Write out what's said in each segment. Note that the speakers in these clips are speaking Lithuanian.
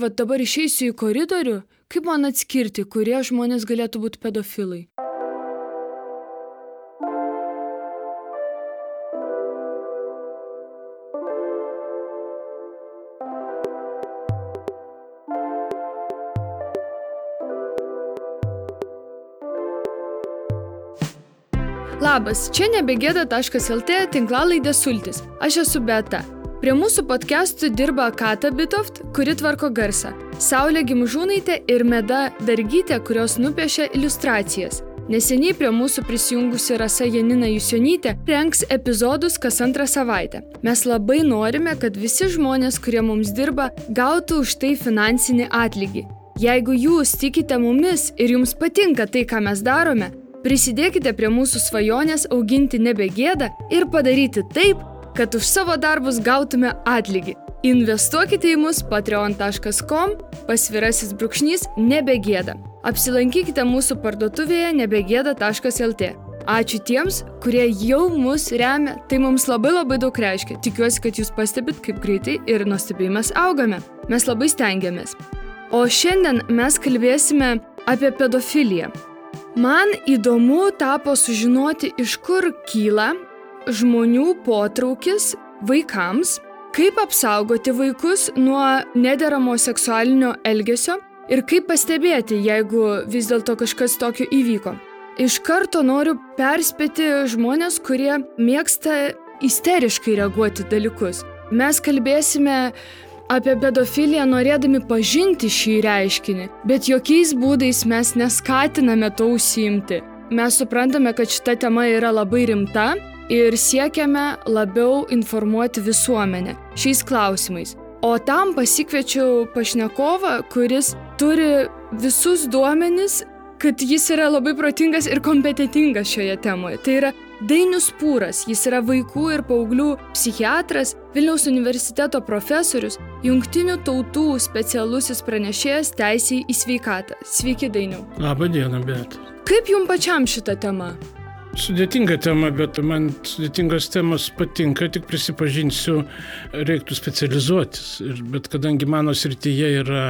va dabar išeisiu į koridorių, kaip man atskirti, kurie žmonės galėtų būti pedofilai? Labas, čia nebegėda.lt tinklalaidė Sultis. Aš esu Beta. Prie mūsų podcastų dirba Kata Bitoft, kuri tvarko garsą, Saulė Gimžūnaitė ir Meda Dargytė, kurios nupiešia iliustracijas. Neseniai prie mūsų prisijungusi Rasa Janina Jusionytė renks epizodus kas antrą savaitę. Mes labai norime, kad visi žmonės, kurie mums dirba, gautų už tai finansinį atlygį. Jeigu jūs tikite mumis ir jums patinka tai, ką mes darome, Prisidėkite prie mūsų svajonės auginti nebegėdą ir padaryti taip, kad už savo darbus gautume atlygį. Investuokite į mus patreon.com pasvirasis brūkšnys nebegėda. Apsilankykite mūsų parduotuvėje nebegėda.lt. Ačiū tiems, kurie jau mus remia, tai mums labai labai daug reiškia. Tikiuosi, kad jūs pastebit, kaip greitai ir nuostabiai mes augame. Mes labai stengiamės. O šiandien mes kalbėsime apie pedofiliją. Man įdomu tapo sužinoti, iš kur kyla žmonių potraukis vaikams, kaip apsaugoti vaikus nuo nederamo seksualinio elgesio ir kaip pastebėti, jeigu vis dėlto kažkas tokio įvyko. Iš karto noriu perspėti žmonės, kurie mėgsta isteriškai reaguoti dalykus. Mes kalbėsime apie pedofiliją norėdami pažinti šį reiškinį, bet jokiais būdais mes neskatiname to užsiimti. Mes suprantame, kad šita tema yra labai rimta ir siekiame labiau informuoti visuomenę šiais klausimais. O tam pasikviečiau pašnekovą, kuris turi visus duomenis, kad jis yra labai protingas ir kompetitingas šioje temoje. Tai yra Dainius Pūras, jis yra vaikų ir paauglių psichiatras, Vilniaus universiteto profesorius, Junktinių tautų specialusis pranešėjas teisėjai į sveikatą. Sveiki, Dainiu. Labą dieną, bet. Kaip jums pačiam šita tema? Sudėtinga tema, bet man sudėtingos temos patinka, tik prisipažinsiu, reiktų specializuotis. Ir, bet kadangi mano srityje yra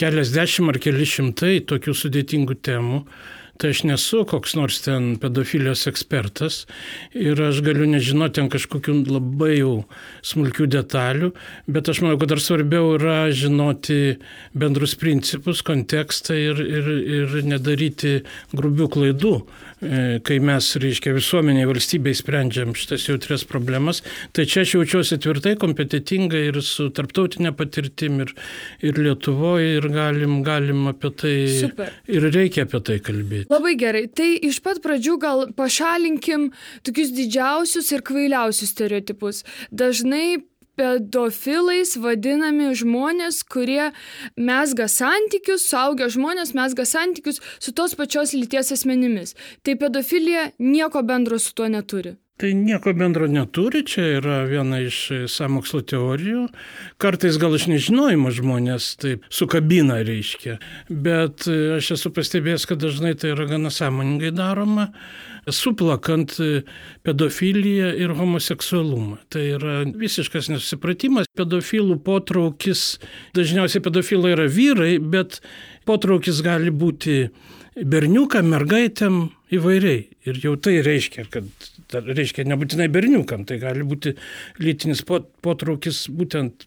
keliasdešimt ar keli šimtai tokių sudėtingų temų, tai aš nesu koks nors ten pedofilijos ekspertas ir aš galiu nežinoti ten kažkokių labai jau smulkių detalių, bet aš manau, kad dar svarbiau yra žinoti bendrus principus, kontekstą ir, ir, ir nedaryti grubių klaidų, kai mes, reiškia, visuomeniai, valstybei sprendžiam šitas jautrias problemas. Tai čia aš jaučiuosi tvirtai, kompetitingai ir su tarptautinė patirtim ir, ir Lietuvoje ir galim, galim apie tai Super. ir reikia apie tai kalbėti. Labai gerai. Tai iš pat pradžių gal pašalinkim tokius didžiausius ir kvailiausius stereotipus. Dažnai pedofilais vadinami žmonės, kurie mesga santykius, saugia žmonės mesga santykius su tos pačios lyties asmenimis. Tai pedofilija nieko bendro su tuo neturi. Tai nieko bendro neturi, čia yra viena iš samokslo teorijų. Kartais gal iš nežinojimo žmonės taip sukabina reiškia, bet aš esu pastebėjęs, kad dažnai tai yra gana sąmoningai daroma, suplakant pedofiliją ir homoseksualumą. Tai yra visiškas nesusipratimas. Pedofilų potraukis, dažniausiai pedofilai yra vyrai, bet potraukis gali būti berniukam, mergaitėm įvairiai. Ir jau tai reiškia, kad reiškia nebūtinai berniukam, tai gali būti lytinis potraukis būtent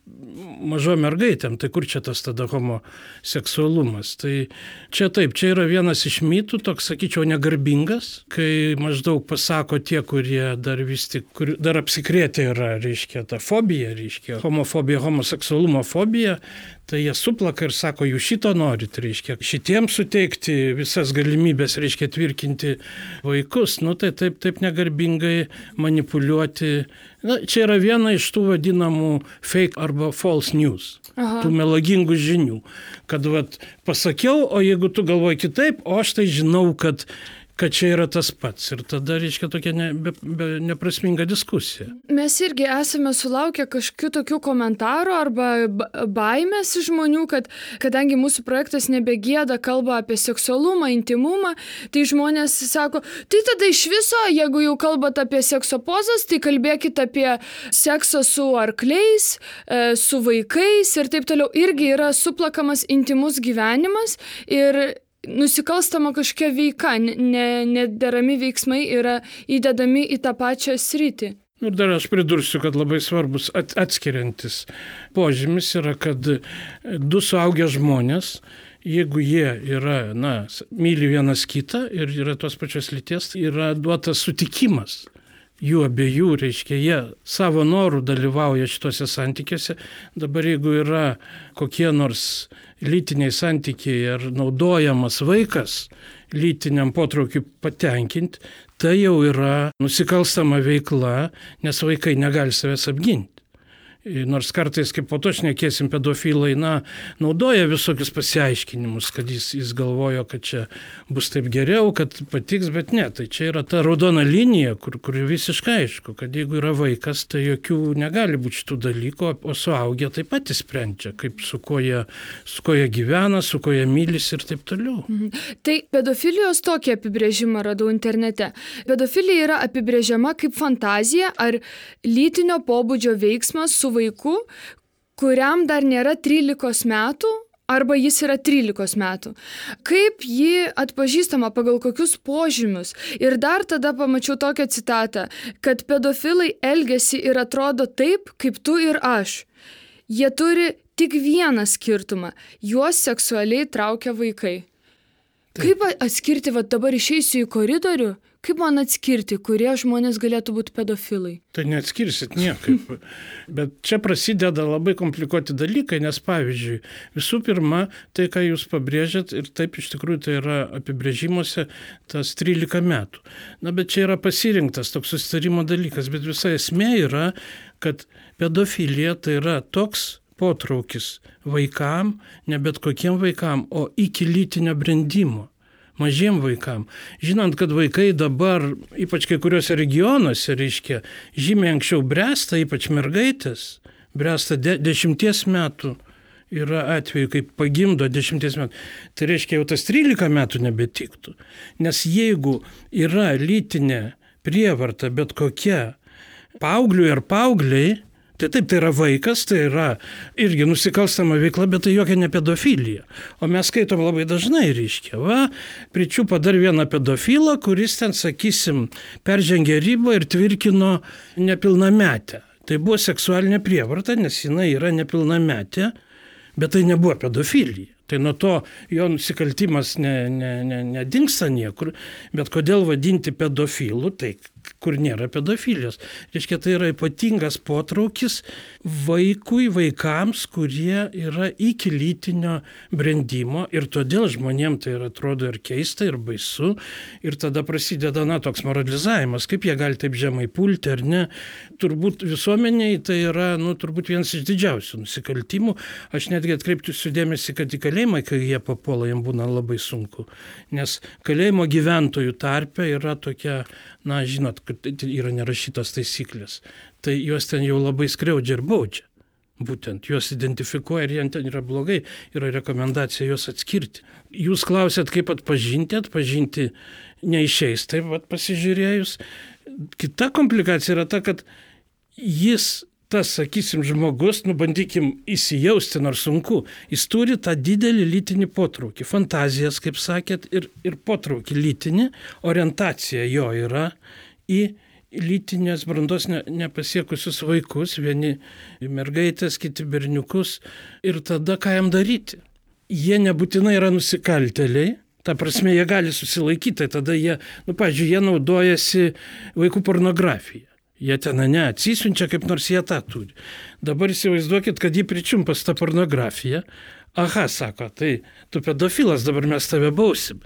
mažo mergaitėm, tai kur čia tas tada homoseksualumas. Tai čia taip, čia yra vienas iš mitų, toks, sakyčiau, negarbingas, kai maždaug pasako tie, kurie dar vis tik, kur, dar apsikrėtė yra, reiškia, ta fobija, reiškia, homofobija, homoseksualumo fobija, tai jie suplaka ir sako, jūs šito norit, reiškia, šitiems suteikti visas galimybės, reiškia, tvirkinti vaikus, nu tai taip, taip negarbingai manipuliuoti. Na, čia yra viena iš tų vadinamų fake arba false news, Aha. tų melagingų žinių, kad vat, pasakiau, o jeigu tu galvoji kitaip, o aš tai žinau, kad kad čia yra tas pats. Ir tada, reiškia, tokia ne, be, be, neprasminga diskusija. Mes irgi esame sulaukę kažkokių tokių komentarų arba baimės žmonių, kad kadangi mūsų projektas nebegėda kalba apie seksualumą, intimumą, tai žmonės sako, tai tada iš viso, jeigu jau kalbat apie sekso pozas, tai kalbėkit apie seksą su arkliais, e, su vaikais ir taip toliau. Irgi yra suplakamas intimus gyvenimas ir nusikalstama kažkokia veika, nederami veiksmai yra įdedami į tą pačią sritį. Nu, ir dar aš pridursiu, kad labai svarbus atskiriantis požymis yra, kad du suaugę žmonės, jeigu jie yra, na, myli vienas kitą ir yra tos pačios lyties, yra duotas sutikimas jų abiejų, reiškia, jie savo norų dalyvauja šituose santykiuose. Dabar jeigu yra kokie nors lytiniai santykiai ar naudojamas vaikas lytiniam potraukiu patenkinti, tai jau yra nusikalstama veikla, nes vaikai negali savęs apginti. Nors kartais, kaip po to šnekėsim, pedofilai, na, naudoja visokius pasiaiškinimus, kad jis, jis galvojo, kad čia bus taip geriau, kad patiks, bet ne. Tai čia yra ta raudona linija, kur, kur visiškai aišku, kad jeigu yra vaikas, tai jokių negali būti šitų dalykų, o suaugę taip pat įsprendžia, kaip su kuo, jie, su kuo jie gyvena, su kuo jie mylis ir taip toliau. Mhm. Tai pedofilijos tokį apibrėžimą radau internete. Pedofilija yra apibrėžiama kaip fantazija ar lytinio pobūdžio veiksmas su vaiku, kuriam dar nėra 13 metų arba jis yra 13 metų. Kaip jį atpažįstama pagal kokius požymius. Ir dar tada pamačiau tokią citatą, kad pedofilai elgesi ir atrodo taip, kaip tu ir aš. Jie turi tik vieną skirtumą - juos seksualiai traukia vaikai. Taip. Kaip atskirti, va dabar išeisiu į koridorių Kaip man atskirti, kurie žmonės galėtų būti pedofilai? Tai neatskirsit niekaip. Bet čia prasideda labai komplikuoti dalykai, nes pavyzdžiui, visų pirma, tai, ką jūs pabrėžėt, ir taip iš tikrųjų tai yra apibrėžimuose tas 13 metų. Na, bet čia yra pasirinktas toks susitarimo dalykas, bet visa esmė yra, kad pedofilija tai yra toks potraukis vaikam, ne bet kokiem vaikam, o iki lytinio brendimo mažiem vaikam. Žinant, kad vaikai dabar, ypač kai kuriuose regionuose, reiškia, žymiai anksčiau bręsta, ypač mergaitės, bręsta de dešimties metų. Yra atveju, kai pagimdo dešimties metų. Tai reiškia, jau tas 13 metų nebetiktų. Nes jeigu yra lytinė prievarta bet kokia paaugliui ar paaugliai, Tai taip, tai yra vaikas, tai yra irgi nusikalstama veikla, bet tai jokia ne pedofilija. O mes skaitom labai dažnai, reiškia, va, pričiupa dar vieną pedofilą, kuris ten, sakysim, peržengė ribą ir tvirkino nepilnametę. Tai buvo seksualinė prievarta, nes jinai yra nepilnametė, bet tai nebuvo pedofilija. Tai nuo to jo nusikaltimas nedingsta ne, ne, ne niekur, bet kodėl vadinti pedofilu, tai kur nėra pedofilijos. Reiškia, tai yra ypatingas potraukis vaikui, vaikams, kurie yra iki lytinio brendimo ir todėl žmonėm tai yra, atrodo ir keista, ir baisu. Ir tada prasideda, na, toks moralizavimas, kaip jie gali taip žemai pulti ar ne. Turbūt visuomeniai tai yra, nu, turbūt vienas iš didžiausių nusikaltimų. Aš netgi atkreiptų sudėmėsi, kad į kalėjimą, kai jie papuola, jiems būna labai sunku. Nes kalėjimo gyventojų tarpe yra tokia, na, žinot, kad yra nerašytos taisyklės, tai juos ten jau labai skriaudžia ir baudžia. Būtent juos identifikuoja ir jiems ten yra blogai, yra rekomendacija juos atskirti. Jūs klausėt, kaip atpažinti, atpažinti neišeis, taip pat pasižiūrėjus. Kita komplikacija yra ta, kad jis tas, sakysim, žmogus, nu bandykim įsijausti, nors sunku, jis turi tą didelį lytinį potraukį, fantazijas, kaip sakėt, ir, ir potraukį lytinį, orientacija jo yra į lytinės brandos ne, nepasiekusius vaikus, vieni mergaitės, kiti berniukus, ir tada ką jam daryti? Jie nebūtinai yra nusikalteliai, Ta prasme, jie gali susilaikyti, tai tada jie, nu, pažiūrėjau, jie naudojasi vaikų pornografiją. Jie ten neatsisiunčia, kaip nors jie tą turi. Dabar įsivaizduokit, kad jį pričumpas tą pornografiją. Aha, sako, tai tu pedofilas, dabar mes tave bausim.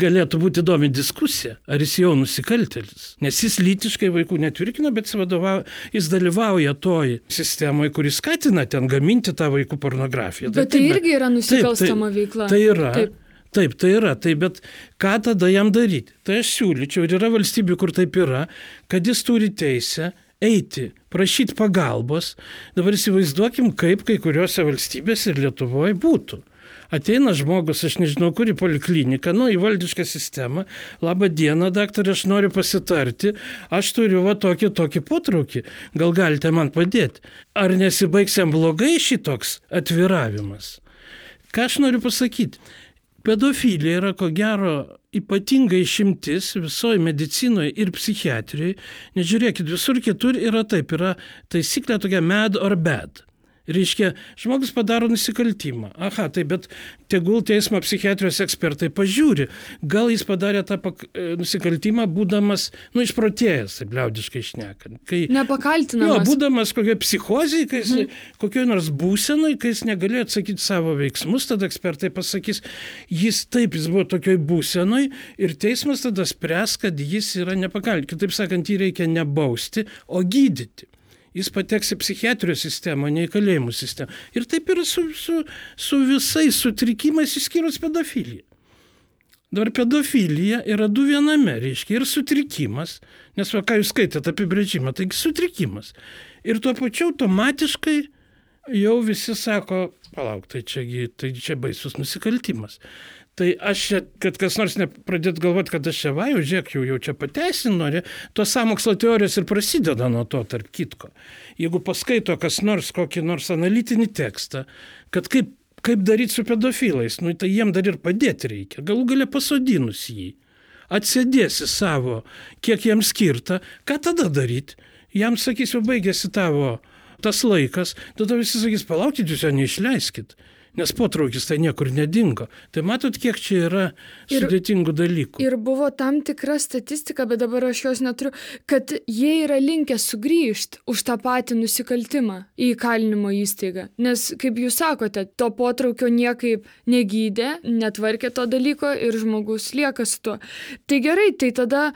Galėtų būti įdomi diskusija, ar jis jau nusikaltelis. Nes jis lytiškai vaikų netvirkina, bet jis, vadovau, jis dalyvauja toj sistemoje, kuris skatina ten gaminti tą vaikų pornografiją. Bet tai, tai irgi yra nusikalstama taip, tai, veikla. Tai yra. Taip. Taip, tai yra, tai bet ką tada jam daryti? Tai aš siūlyčiau, ir yra valstybių, kur taip yra, kad jis turi teisę eiti, prašyti pagalbos. Dabar įsivaizduokim, kaip kai kuriuose valstybėse ir Lietuvoje būtų. Ateina žmogus, aš nežinau, kuri polikliniką, nu, į valdišką sistemą. Labą dieną, daktarė, aš noriu pasitarti, aš turiu va tokį, tokį potraukį, gal galite man padėti. Ar nesibaigs jam blogai šitoks atviravimas? Ką aš noriu pasakyti? Pedofilija yra ko gero ypatinga išimtis visoje medicinoje ir psichiatrijoje. Nežiūrėkit, visur kitur yra taip, yra taisyklė tokia mad or bad. Reiškia, žmogus padaro nusikaltimą. Aha, tai bet tegul teismo psichiatrijos ekspertai pažiūri, gal jis padarė tą pak, e, nusikaltimą, būdamas, nu, išprotėjęs, taip liaudiškai išnekant. Kai. Jo, būdamas kokioje psichozėje, kai jis, mhm. kokioje nors būsenai, kai jis negalėjo atsakyti savo veiksmus, tada ekspertai pasakys, jis taip, jis buvo tokioj būsenai ir teismas tada spręs, kad jis yra nepakaltinamas. Kitaip sakant, jį reikia nebausti, o gydyti jis pateks į psichiatrijos sistemą, ne į kalėjimų sistemą. Ir taip yra su, su, su visais sutrikimais, išskyrus pedofiliją. Dabar pedofilija yra du viename, reiškia, ir sutrikimas, nes va, ką jūs skaitėte apibrėžimą, taigi sutrikimas. Ir tuo pačiu automatiškai jau visi sako, palauk, tai čia, tai čia baisus nusikaltimas. Tai aš čia, kad kas nors nepradėt galvoti, kad aš čia va, jau žiūrėk, jau, jau čia pateisinu, nori, tos samokslo teorijos ir prasideda nuo to, tarp kitko. Jeigu paskaito kas nors kokį nors analitinį tekstą, kad kaip, kaip daryti su pedofilais, nu, tai jiem dar ir padėti reikia, galų gale pasodinus jį, atsėdėsi savo, kiek jam skirta, ką tada daryti? Jam sakysiu, baigėsi tavo tas laikas, tada visi sakys, palaukit, jūs jo neišleiskit nes potraukis tai niekur nedingo. Tai matot, kiek čia yra ir, sudėtingų dalykų. Ir buvo tam tikra statistika, bet dabar aš jos neturiu, kad jie yra linkę sugrįžti už tą patį nusikaltimą į įkalinimo įstaigą. Nes, kaip jūs sakote, to potraukio niekaip negydė, netvarkė to dalyko ir žmogus lieka su tuo. Tai gerai, tai tada,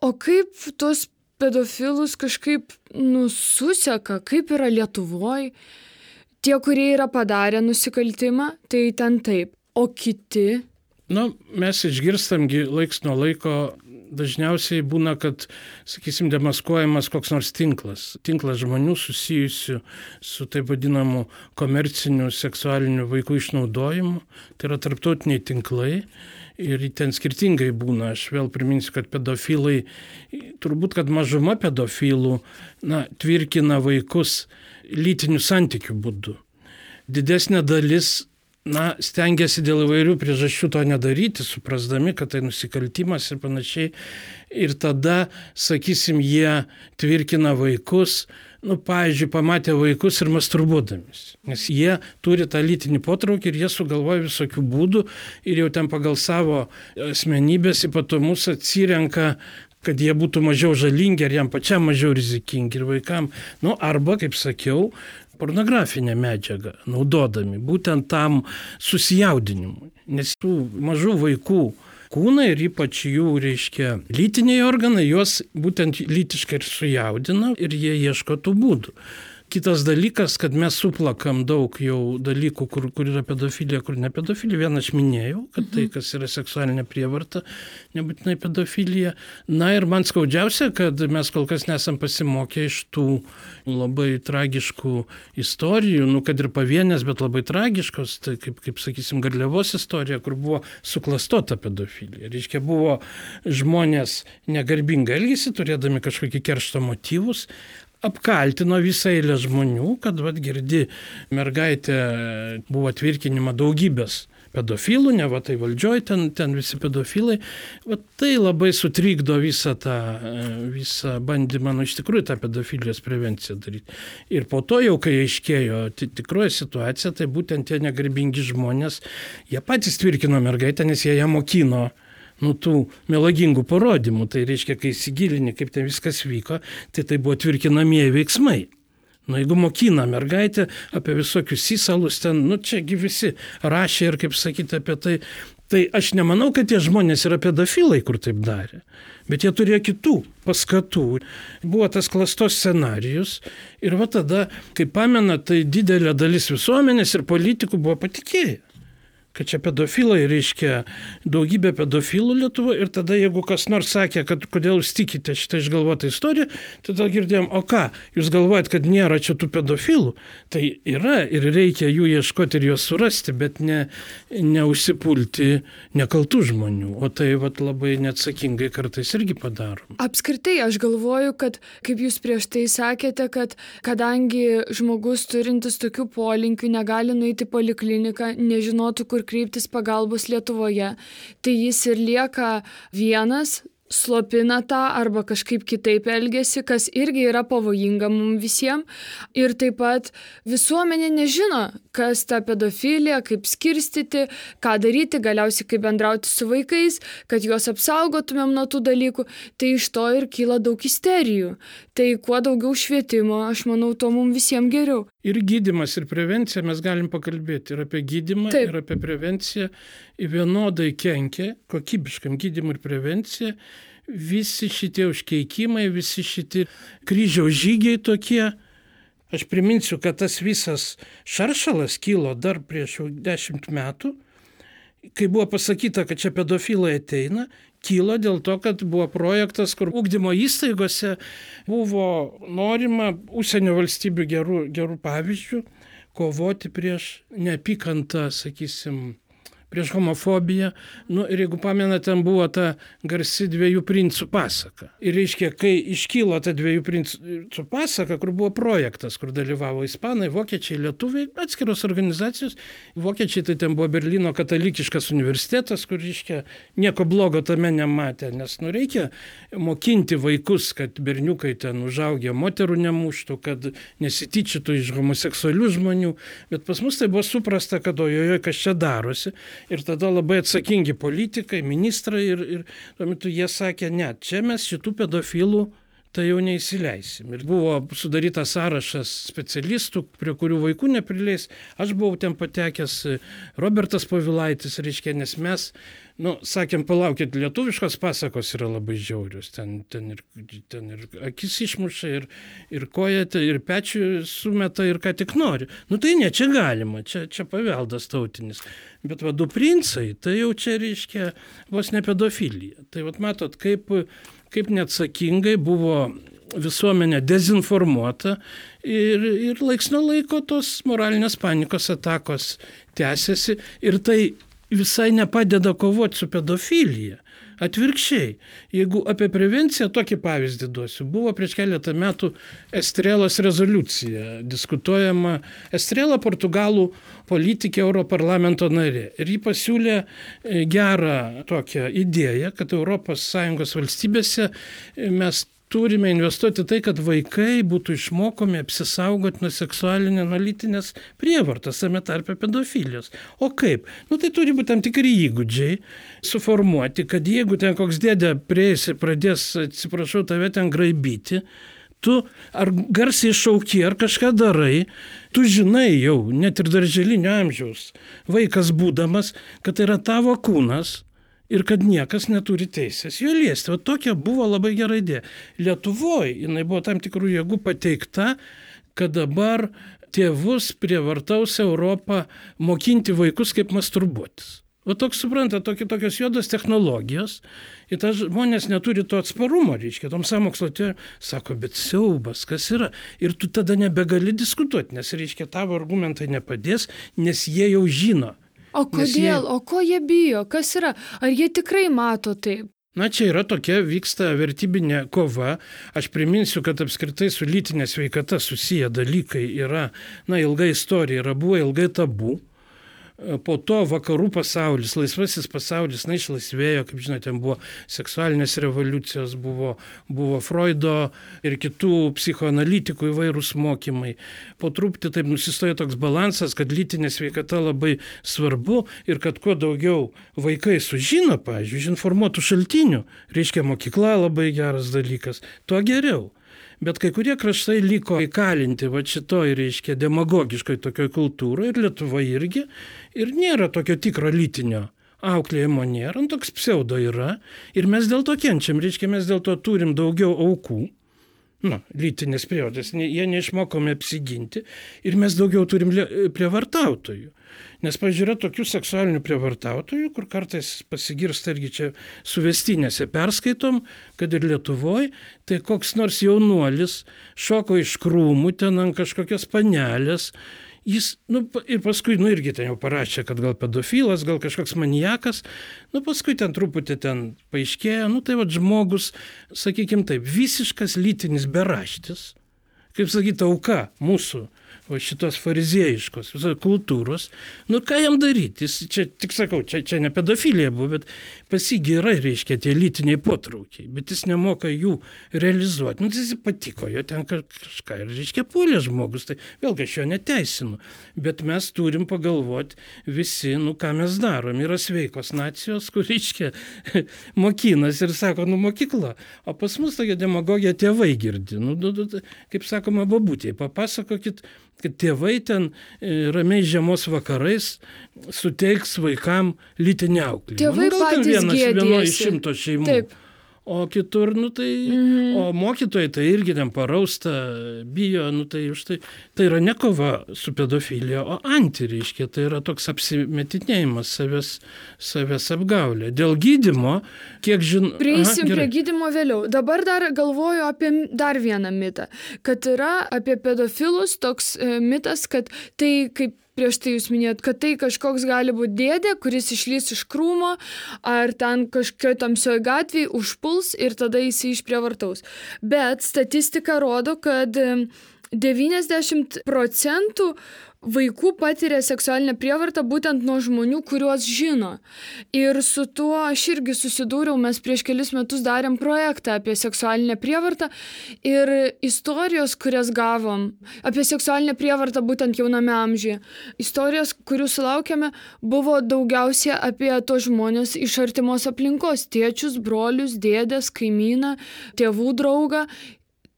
o kaip tos pedofilus kažkaip nususeka, kaip yra Lietuvoje? Tie, kurie yra padarę nusikaltimą, tai ten taip. O kiti? Na, mes išgirstamgi laiks nuo laiko dažniausiai būna, kad, sakysim, demaskuojamas koks nors tinklas. Tinklas žmonių susijusių su taip vadinamu komerciniu seksualiniu vaikų išnaudojimu. Tai yra tarptautiniai tinklai. Ir ten skirtingai būna. Aš vėl priminsiu, kad pedofilai, turbūt, kad mažuma pedofilų, na, tvirkina vaikus lytinių santykių būdu. Didesnė dalis na, stengiasi dėl įvairių priežasčių to nedaryti, suprasdami, kad tai nusikaltimas ir panašiai. Ir tada, sakysim, jie tvirkina vaikus, nu, pavyzdžiui, pamatė vaikus ir masturbuodamis. Nes jie turi tą lytinį potraukį ir jie sugalvoja visokių būdų ir jau ten pagal savo asmenybės ypatumus atsirenka kad jie būtų mažiau žalingi ar jam pačiam mažiau rizikingi ir vaikam. Nu, arba, kaip sakiau, pornografinę medžiagą naudodami būtent tam susijaudinimui. Nes tų mažų vaikų kūnai ir ypač jų, reiškia, lytiniai organai, juos būtent lytiškai ir sujaudina ir jie ieško tų būdų. Kitas dalykas, kad mes suplakam daug jau dalykų, kur, kur yra pedofilija, kur ne pedofilija. Vieną aš minėjau, kad tai, mhm. kas yra seksualinė prievarta, nebūtinai pedofilija. Na ir man skaudžiausia, kad mes kol kas nesam pasimokę iš tų labai tragiškų istorijų, nu kad ir pavienės, bet labai tragiškos, tai kaip, kaip sakysim, Garliavos istorija, kur buvo suklastota pedofilija. Reiškia, buvo žmonės negarbingai elgesi, turėdami kažkokį keršto motyvus, apkaltino visą eilę žmonių, kad, vad, girdi, mergaitė buvo tvirkinima daugybės pedofilų, ne va tai valdžioj, ten, ten visi pedofilai. Va tai labai sutrikdo visą tą visą bandymą, nu iš tikrųjų tą pedofilijos prevenciją daryti. Ir po to jau, kai aiškėjo tikroji situacija, tai būtent tie negarbingi žmonės, jie patys tvirkino mergaitę, nes jie ją mokino nu, tų melagingų parodymų. Tai reiškia, kai įsigilini, kaip ten viskas vyko, tai tai buvo tvirkinamieji veiksmai. Nu, jeigu mokina mergaitė apie visokius įsalus, ten, nu, čiagi visi rašė ir, kaip sakyti, apie tai, tai aš nemanau, kad tie žmonės yra pedofilai, kur taip darė. Bet jie turėjo kitų paskatų. Buvo tas klastos scenarius ir va tada, kaip pamena, tai didelė dalis visuomenės ir politikų buvo patikėję. Kad čia pedofilai, reiškia daugybė pedofilų Lietuvoje ir tada jeigu kas nors sakė, kad kodėl jūs tikite šitą išgalvotą istoriją, tada girdėjom, o ką, jūs galvojat, kad nėra čia tų pedofilų, tai yra ir reikia jų ieškoti ir juos surasti, bet ne, neužsipulti nekaltų žmonių, o tai vat, labai neatsakingai kartais irgi padarom. Apskritai, aš galvoju, kad, kaip jūs prieš tai sakėte, kad kadangi žmogus turintis tokių polinkių negali nueiti polikliniką, nežinotų, kur kreiptis pagalbos Lietuvoje, tai jis ir lieka vienas slopina tą arba kažkaip kitaip elgesi, kas irgi yra pavojinga mums visiems. Ir taip pat visuomenė nežino, kas ta pedofilija, kaip skirstyti, ką daryti, galiausiai kaip bendrauti su vaikais, kad juos apsaugotumėm nuo tų dalykų. Tai iš to ir kyla daug isterijų. Tai kuo daugiau švietimo, aš manau, tuo mums visiems geriau. Ir gydimas, ir prevencija, mes galim pakalbėti ir apie gydimą, Taip. ir apie prevenciją. Vienodai kenkia kokybiškam gydimui ir prevencijai visi šitie užkeikimai, visi šitie kryžiaus žygiai tokie. Aš priminsiu, kad tas visas šaršalas kilo dar prieš dešimt metų, kai buvo pasakyta, kad čia pedofilai ateina, kilo dėl to, kad buvo projektas, kur ugdymo įstaigose buvo norima užsienio valstybių gerų, gerų pavyzdžių kovoti prieš neapykantą, sakysim, prieš homofobiją. Nu, ir jeigu pamena, ten buvo ta garsi dviejų princų pasaka. Ir reiškia, kai iškylo ta dviejų princų pasaka, kur buvo projektas, kur dalyvavo ispanai, vokiečiai, lietuviai, atskiros organizacijos. Vokiečiai tai ten buvo Berlyno katalikiškas universitetas, kur, reiškia, nieko blogo tame nematė, nes nu reikia mokinti vaikus, kad berniukai ten užaugę moterų nemuštų, kad nesityčytų iš homoseksualių žmonių. Bet pas mus tai buvo suprasta, kad ojojo, kas čia darosi. Ir tada labai atsakingi politikai, ministrai ir, ir tuo metu jie sakė, ne, čia mes šitų pedofilų tai jau neįsileisim. Ir buvo sudarytas sąrašas specialistų, prie kurių vaikų neprileis. Aš buvau ten patekęs, Robertas Pavilaitis, reiškia, nes mes nu, sakėm, palaukit, lietuviškos pasakos yra labai žiaurius. Ten, ten, ir, ten ir akis išmuša, ir, ir koja, ir pečių sumeta, ir ką tik nori. Nu tai ne, čia galima, čia, čia paveldas tautinis. Bet va, du princai, tai jau čia reiškia vos ne pedofilija. Tai vad matot, kaip, kaip neatsakingai buvo visuomenė dezinformuota ir, ir laiks nuo laiko tos moralinės panikos atakos tęsiasi ir tai visai nepadeda kovoti su pedofilija. Atvirkščiai, jeigu apie prevenciją tokį pavyzdį duosiu, buvo prieš keletą metų Estrelos rezoliucija diskutuojama. Estrela Portugalų politikė Europarlamento narė. Ir ji pasiūlė e, gerą tokią idėją, kad ES valstybėse mes turime investuoti tai, kad vaikai būtų išmokomi apsisaugoti nuo seksualinio analitinės prievartos, tame tarpe pedofilijos. O kaip? Nu tai turi būti tam tikri įgūdžiai suformuoti, kad jeigu ten koks dėdė prieis ir pradės, atsiprašau, tave ten graibyti, tu ar garsiai šauki, ar kažką darai, tu žinai jau, net ir darželinio amžiaus vaikas būdamas, kad tai yra tavo kūnas, ir kad niekas neturi teisės jo liesti. O tokia buvo labai gera idėja. Lietuvoje jinai buvo tam tikrų jėgų pateikta, kad dabar tėvus prievartaus Europą mokinti vaikus kaip masturbuotis. O toks supranta, tokie, tokios juodos technologijos, ir tas žmonės neturi to atsparumo, reiškia, tom samokslo tie sako, bet siaubas, kas yra. Ir tu tada nebegali diskutuoti, nes, reiškia, tavo argumentai nepadės, nes jie jau žino, O kodėl, jie... o ko jie bijo, kas yra, ar jie tikrai mato taip? Na, čia yra tokia vyksta vertybinė kova. Aš priminsiu, kad apskritai su lytinė sveikata susiję dalykai yra, na, ilga istorija, yra buvo ilgai tabu po to vakarų pasaulis, laisvasis pasaulis, na, išlaisvėjo, kaip žinote, ten buvo seksualinės revoliucijos, buvo, buvo Freudo ir kitų psichoanalitikų įvairūs mokymai. Po truputį taip nusistojo toks balansas, kad lytinė sveikata labai svarbu ir kad kuo daugiau vaikai sužino, pavyzdžiui, iš informuotų šaltinių, reiškia mokykla labai geras dalykas, tuo geriau bet kai kurie kraštai liko įkalinti va šitoj, reiškia, demagogiškoj tokioj kultūroje ir Lietuva irgi, ir nėra tokio tikro lytinio auklėjimo nėra, toks pseudo yra, ir mes dėl to kenčiam, reiškia, mes dėl to turim daugiau aukų, nu, lytinės prievartos, jie neišmokome apsiginti ir mes daugiau turim prievartautojų. Nes, pažiūrė, tokių seksualinių prievartautojų, kur kartais pasigirsta irgi čia suvestinėse perskaitom, kad ir Lietuvoje, tai koks nors jaunuolis šoko iš krūmų ten ant kažkokios panelės jis, nu, ir paskui, nu, irgi ten jau parašė, kad gal pedofilas, gal kažkoks maniakas, nu, paskui ten truputį ten paaiškėjo, nu, tai va žmogus, sakykime taip, visiškas lytinis beraštis, kaip sakyti, auka mūsų va šitos fariziejiškos kultūros, nu ką jam daryti, jis čia tik sakau, čia, čia ne pedofilija buvo, bet pasigirai, reiškia, tie lytiniai potraukiai, bet jis nemoka jų realizuoti. Nu, jis patiko, jo ten kažką ir, reiškia, puolė žmogus, tai vėlgi aš jo neteisinu, bet mes turim pagalvoti visi, nu ką mes darom. Yra sveikos nacijos, kur, reiškia, mokinas ir sako, nu mokykla, o pas mus tokia demagogija tėvai girdi. Nu, nu, nu, kaip sakoma, babutė, papasakokit kad tėvai ten e, ramiai žiemos vakarais suteiks vaikam lytinį auklėjimą. Tėvai nu, patys vienas vieno iš šimto šeimų. Taip. O kitur, nu tai, mm. o mokytojai tai irgi ten parausta, bijo, nu tai už tai, tai yra ne kova su pedofilija, o anti, reiškia, tai yra toks apsimetinėjimas savęs, savęs apgaulė. Dėl gydimo, kiek žinau. Prieisim Aha, prie gydimo vėliau. Dabar dar galvoju apie dar vieną mitą, kad yra apie pedofilus toks e, mitas, kad tai kaip prieš tai jūs minėjot, kad tai kažkoks gali būti dėdė, kuris išlys iš krūmo, ar ten kažkokio tamsioje gatvėje užpuls ir tada jis išprievartaus. Bet statistika rodo, kad 90 procentų vaikų patiria seksualinę prievartą būtent nuo žmonių, kuriuos žino. Ir su tuo aš irgi susidūriau, mes prieš kelis metus darėm projektą apie seksualinę prievartą ir istorijos, kurias gavom apie seksualinę prievartą būtent jauname amžiuje. Istorijos, kurių sulaukėme, buvo daugiausia apie tos žmonės iš artimos aplinkos - tėčius, brolius, dėdės, kaimyną, tėvų draugą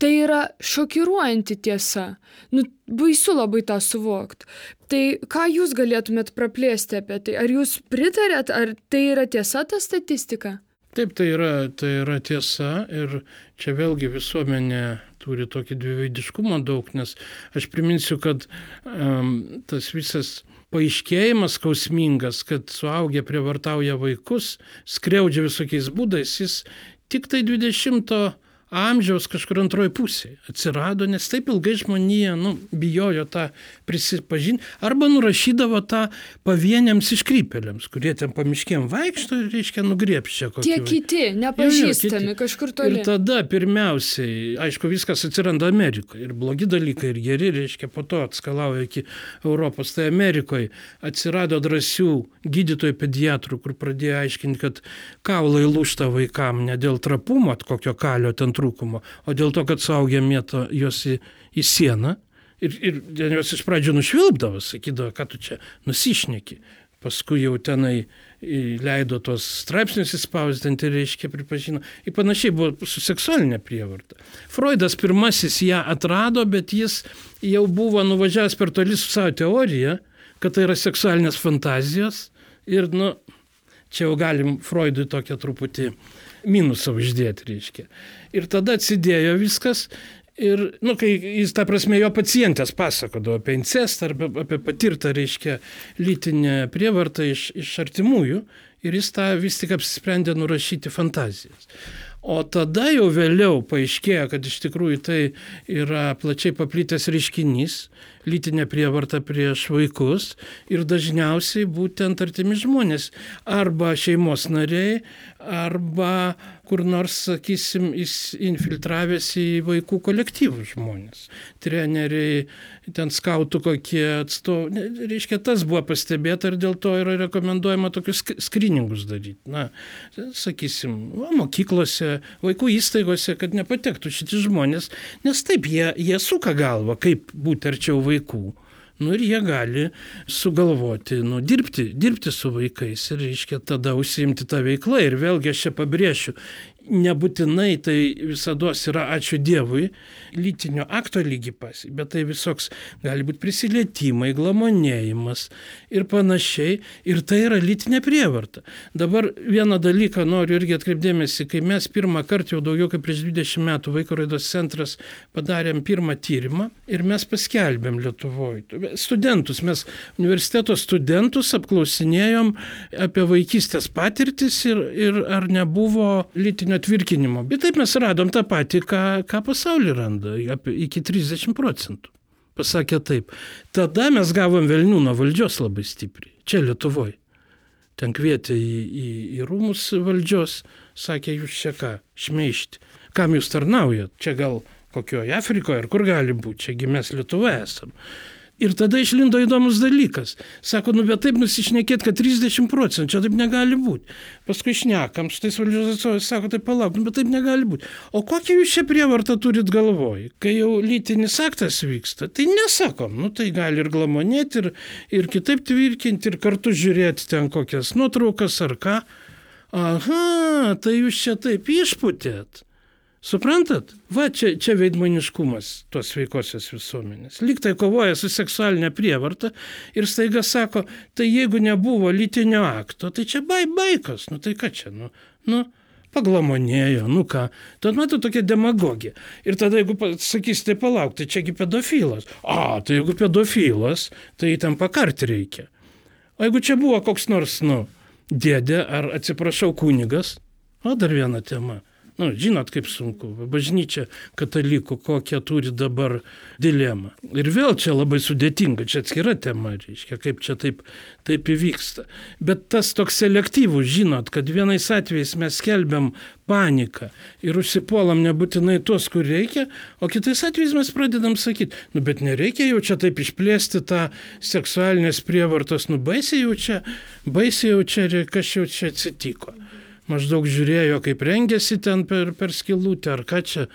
Tai yra šokiruojanti tiesa. Nu, baisu labai tą suvokti. Tai ką jūs galėtumėt praplėsti apie tai? Ar jūs pritarėt, ar tai yra tiesa ta statistika? Taip, tai yra, tai yra tiesa ir čia vėlgi visuomenė turi tokį dviveidiškumą daug, nes aš priminsiu, kad um, tas visas paaiškėjimas skausmingas, kad suaugę prievartauja vaikus, skriaudžia visokiais būdais, jis tik tai 20 amžiaus kažkur antroji pusė atsirado, nes taip ilgai žmonija nu, bijojo tą prisipažinti, arba nurašydavo tą pavieniams iškrypėliams, kurie ten pamiškėm vaikšto ir, reiškia, nugriepščia kokį. Tie kiti, nepažįstami, kažkur toli. Ir tada pirmiausiai, aišku, viskas atsiranda Amerikoje ir blogi dalykai, ir geri, reiškia, po to atskalauja iki Europos. Tai Amerikoje atsirado drąsių gydytojų pediatrų, kur pradėjo aiškinti, kad kaulai lūšta vaikam ne dėl trapumo, kokio kalio ten trūkumo, o dėl to, kad suaugę mėto juos į, į sieną ir, ir jos iš pradžių nušvilpdavo, sakydavo, kad tu čia nusišneki. Paskui jau tenai leido tos straipsnius įspausdinti, reiškia, pripažino. Ir panašiai buvo su seksualinė prievarta. Freudas pirmasis ją atrado, bet jis jau buvo nuvažiavęs per toli su savo teorija, kad tai yra seksualinės fantazijos. Ir, nu, čia jau galim Freudui tokią truputį minusą uždėti, reiškia. Ir tada atsidėjo viskas. Ir, nu, kai jis, ta prasme, jo pacientės pasakodavo apie incestą arba apie patirtą, reiškia, lytinę prievartą iš, iš artimųjų, ir jis tą vis tik apsisprendė nurašyti fantazijas. O tada jau vėliau paaiškėjo, kad iš tikrųjų tai yra plačiai paplitęs reiškinys, lytinė prievarta prieš vaikus ir dažniausiai būtent artimi žmonės, arba šeimos nariai, arba kur nors, sakysim, infiltravęsi į vaikų kolektyvų žmonės. Treneriai, ten skautų kokie atstovai. Reiškia, tas buvo pastebėta ir dėl to yra rekomenduojama tokius skriningus daryti. Na, sakysim, va, mokyklose, vaikų įstaigose, kad nepatektų šitie žmonės, nes taip jie, jie suka galvą, kaip būti arčiau vaikų. Nu ir jie gali sugalvoti, nu, dirbti, dirbti su vaikais ir, reiškia, tada užsiimti tą veiklą. Ir vėlgi aš čia pabrėšiu, nebūtinai tai visada yra, ačiū Dievui, lytinio akto lygi pasi, bet tai visoks gali būti prisilietimai, glamonėjimas ir panašiai. Ir tai yra lytinė prievarta. Dabar vieną dalyką noriu irgi atkreipdėmėsi, kai mes pirmą kartą jau daugiau kaip prieš 20 metų Vaiko raidos centras padarėm pirmą tyrimą ir mes paskelbėm Lietuvoje. Studentus, mes universiteto studentus apklausinėjom apie vaikystės patirtis ir, ir ar nebuvo lytinio tvirkinimo. Bet taip mes radom tą patį, ką, ką pasaulyje randa, apie, iki 30 procentų. Pasakė taip. Tada mes gavom velnių nuo valdžios labai stipriai. Čia Lietuvoje. Ten kvietė į, į, į rūmus valdžios, sakė, jūs čia ką, šmeišti. Kam jūs tarnaujat? Čia gal kokioje Afrikoje ar kur gali būti, čiagi mes Lietuvoje esam. Ir tada išlindo įdomus dalykas. Sako, nu bet taip nusišnekėt, kad 30 procentų, čia taip negali būti. Paskui šnekam, su tais valdžios atstovais sako, tai palauk, nu bet taip negali būti. O kokią jūs čia prievartą turit galvoj, kai jau lytinis aktas vyksta? Tai nesakom, nu tai gali ir glamonėti, ir, ir kitaip tvirkinti, ir kartu žiūrėti ten kokias nuotraukas ar ką. Aha, tai jūs čia taip išputėt. Suprantat? Va, čia, čia veidmaniškumas tos sveikosios visuomenės. Liktai kovoja su seksualinė prievarta ir staiga sako, tai jeigu nebuvo lytinio akto, tai čia bai baikos, nu tai ką čia, nu, nu, paglamonėjo, nu ką. Tad matau tokia demagogija. Ir tada, jeigu sakysite, tai palauk, tai čiagi pedofilas. A, tai jeigu pedofilas, tai ten pakarti reikia. O jeigu čia buvo koks nors, nu, dėdė ar atsiprašau, kunigas, o dar viena tema Nu, žinot, kaip sunku. Bažnyčia katalikų kokią turi dabar dilemą. Ir vėl čia labai sudėtinga, čia atskira tema, reiškia, kaip čia taip, taip įvyksta. Bet tas toks selektyvus, žinot, kad vienais atvejais mes skelbiam paniką ir užsipuolam nebūtinai tuos, kur reikia, o kitais atvejais mes pradedam sakyti, nu bet nereikia jau čia taip išplėsti tą seksualinės prievartos, nu baisiai jau čia, baisiai jau čia, kas jau čia atsitiko maždaug žiūrėjo, kaip rengėsi ten per, per skilutę, ar ką čia,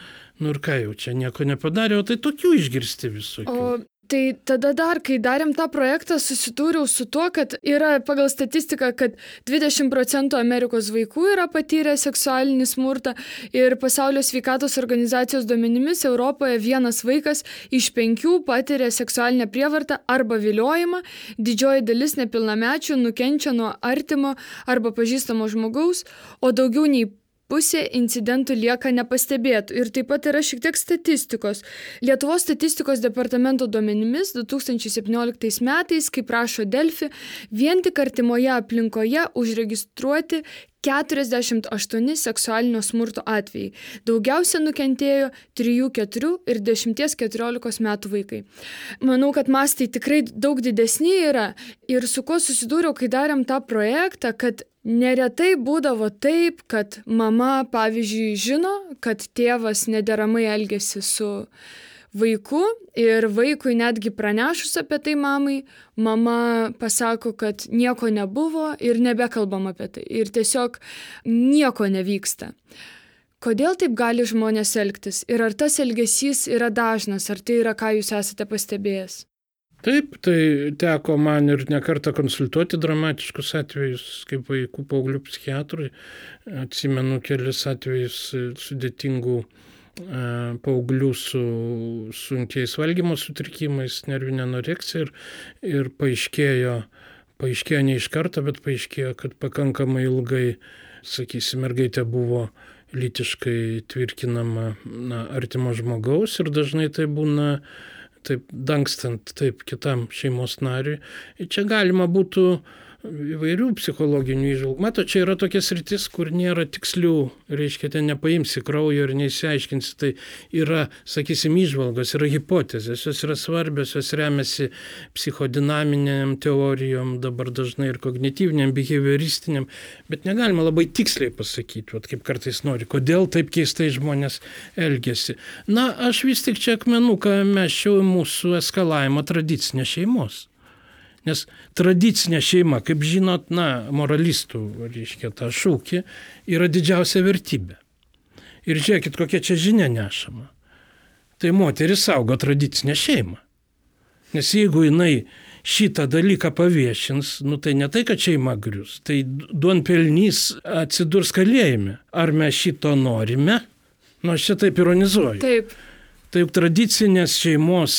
nu ir ką jau čia nieko nepadarė, o tai tokių išgirsti visokių. O Tai tada dar, kai darėm tą projektą, susidūriau su tuo, kad yra pagal statistiką, kad 20 procentų Amerikos vaikų yra patyrę seksualinį smurtą ir pasaulio sveikatos organizacijos duomenimis Europoje vienas vaikas iš penkių patiria seksualinę prievartą arba viliojimą, didžioji dalis nepilnamečių nukenčia nuo artimo arba pažįstamo žmogaus, o daugiau nei pusė incidentų lieka nepastebėtų. Ir taip pat yra šiek tiek statistikos. Lietuvos statistikos departamento duomenimis 2017 metais, kaip rašo Delfi, vien tik artimoje aplinkoje užregistruoti 48 seksualinio smurto atvejai. Daugiausia nukentėjo 3, 4 ir 10, 14 metų vaikai. Manau, kad mastai tikrai daug didesni yra ir su kuo susidūriau, kai darėm tą projektą, kad neretai būdavo taip, kad mama, pavyzdžiui, žino, kad tėvas nederamai elgesi su vaiku ir vaikui netgi pranešus apie tai mamai, mama pasako, kad nieko nebuvo ir nebekalbam apie tai. Ir tiesiog nieko nevyksta. Kodėl taip gali žmonės elgtis ir ar tas elgesys yra dažnas, ar tai yra, ką jūs esate pastebėjęs? Taip, tai teko man ir nekartą konsultuoti dramatiškus atvejus kaip vaikų paauglių psichiatrui. Atsimenu kelis atvejus sudėtingų paauglių su sunkiais valgymo sutrikimais, nervinė anoreksija ir, ir paaiškėjo, paaiškėjo ne iš karto, bet paaiškėjo, kad pakankamai ilgai, sakysim, mergaitė buvo lytiškai tvirkinama na, artimo žmogaus ir dažnai tai būna taip dangstant taip kitam šeimos nariui. Ir čia galima būtų įvairių psichologinių įžvalgų. Mato, čia yra tokia sritis, kur nėra tikslių, reiškia, ten nepaimsi kraujo ir neįsiaiškinsi. Tai yra, sakysim, įžvalgos, yra hipotezės, jos yra svarbios, jos remiasi psichodinaminiam teorijom, dabar dažnai ir kognityviniam, behavioristiniam, bet negalima labai tiksliai pasakyti, vat, kaip kartais nori, kodėl taip keistai žmonės elgesi. Na, aš vis tik čia akmenuką meščiau mūsų eskalavimo tradicinės šeimos. Nes tradicinė šeima, kaip žinot, na, moralistų, reiškia, tą šūkį, yra didžiausia vertybė. Ir žiūrėkit, kokia čia žinia nešama. Tai moteris saugo tradicinę šeimą. Nes jeigu jinai šitą dalyką paviešins, nu tai ne tai, kad šeima grius, tai duonpelnys atsidurs kalėjime. Ar mes šito norime? Nu, aš čia taip ironizuoju. Taip. Tai juk tradicinės šeimos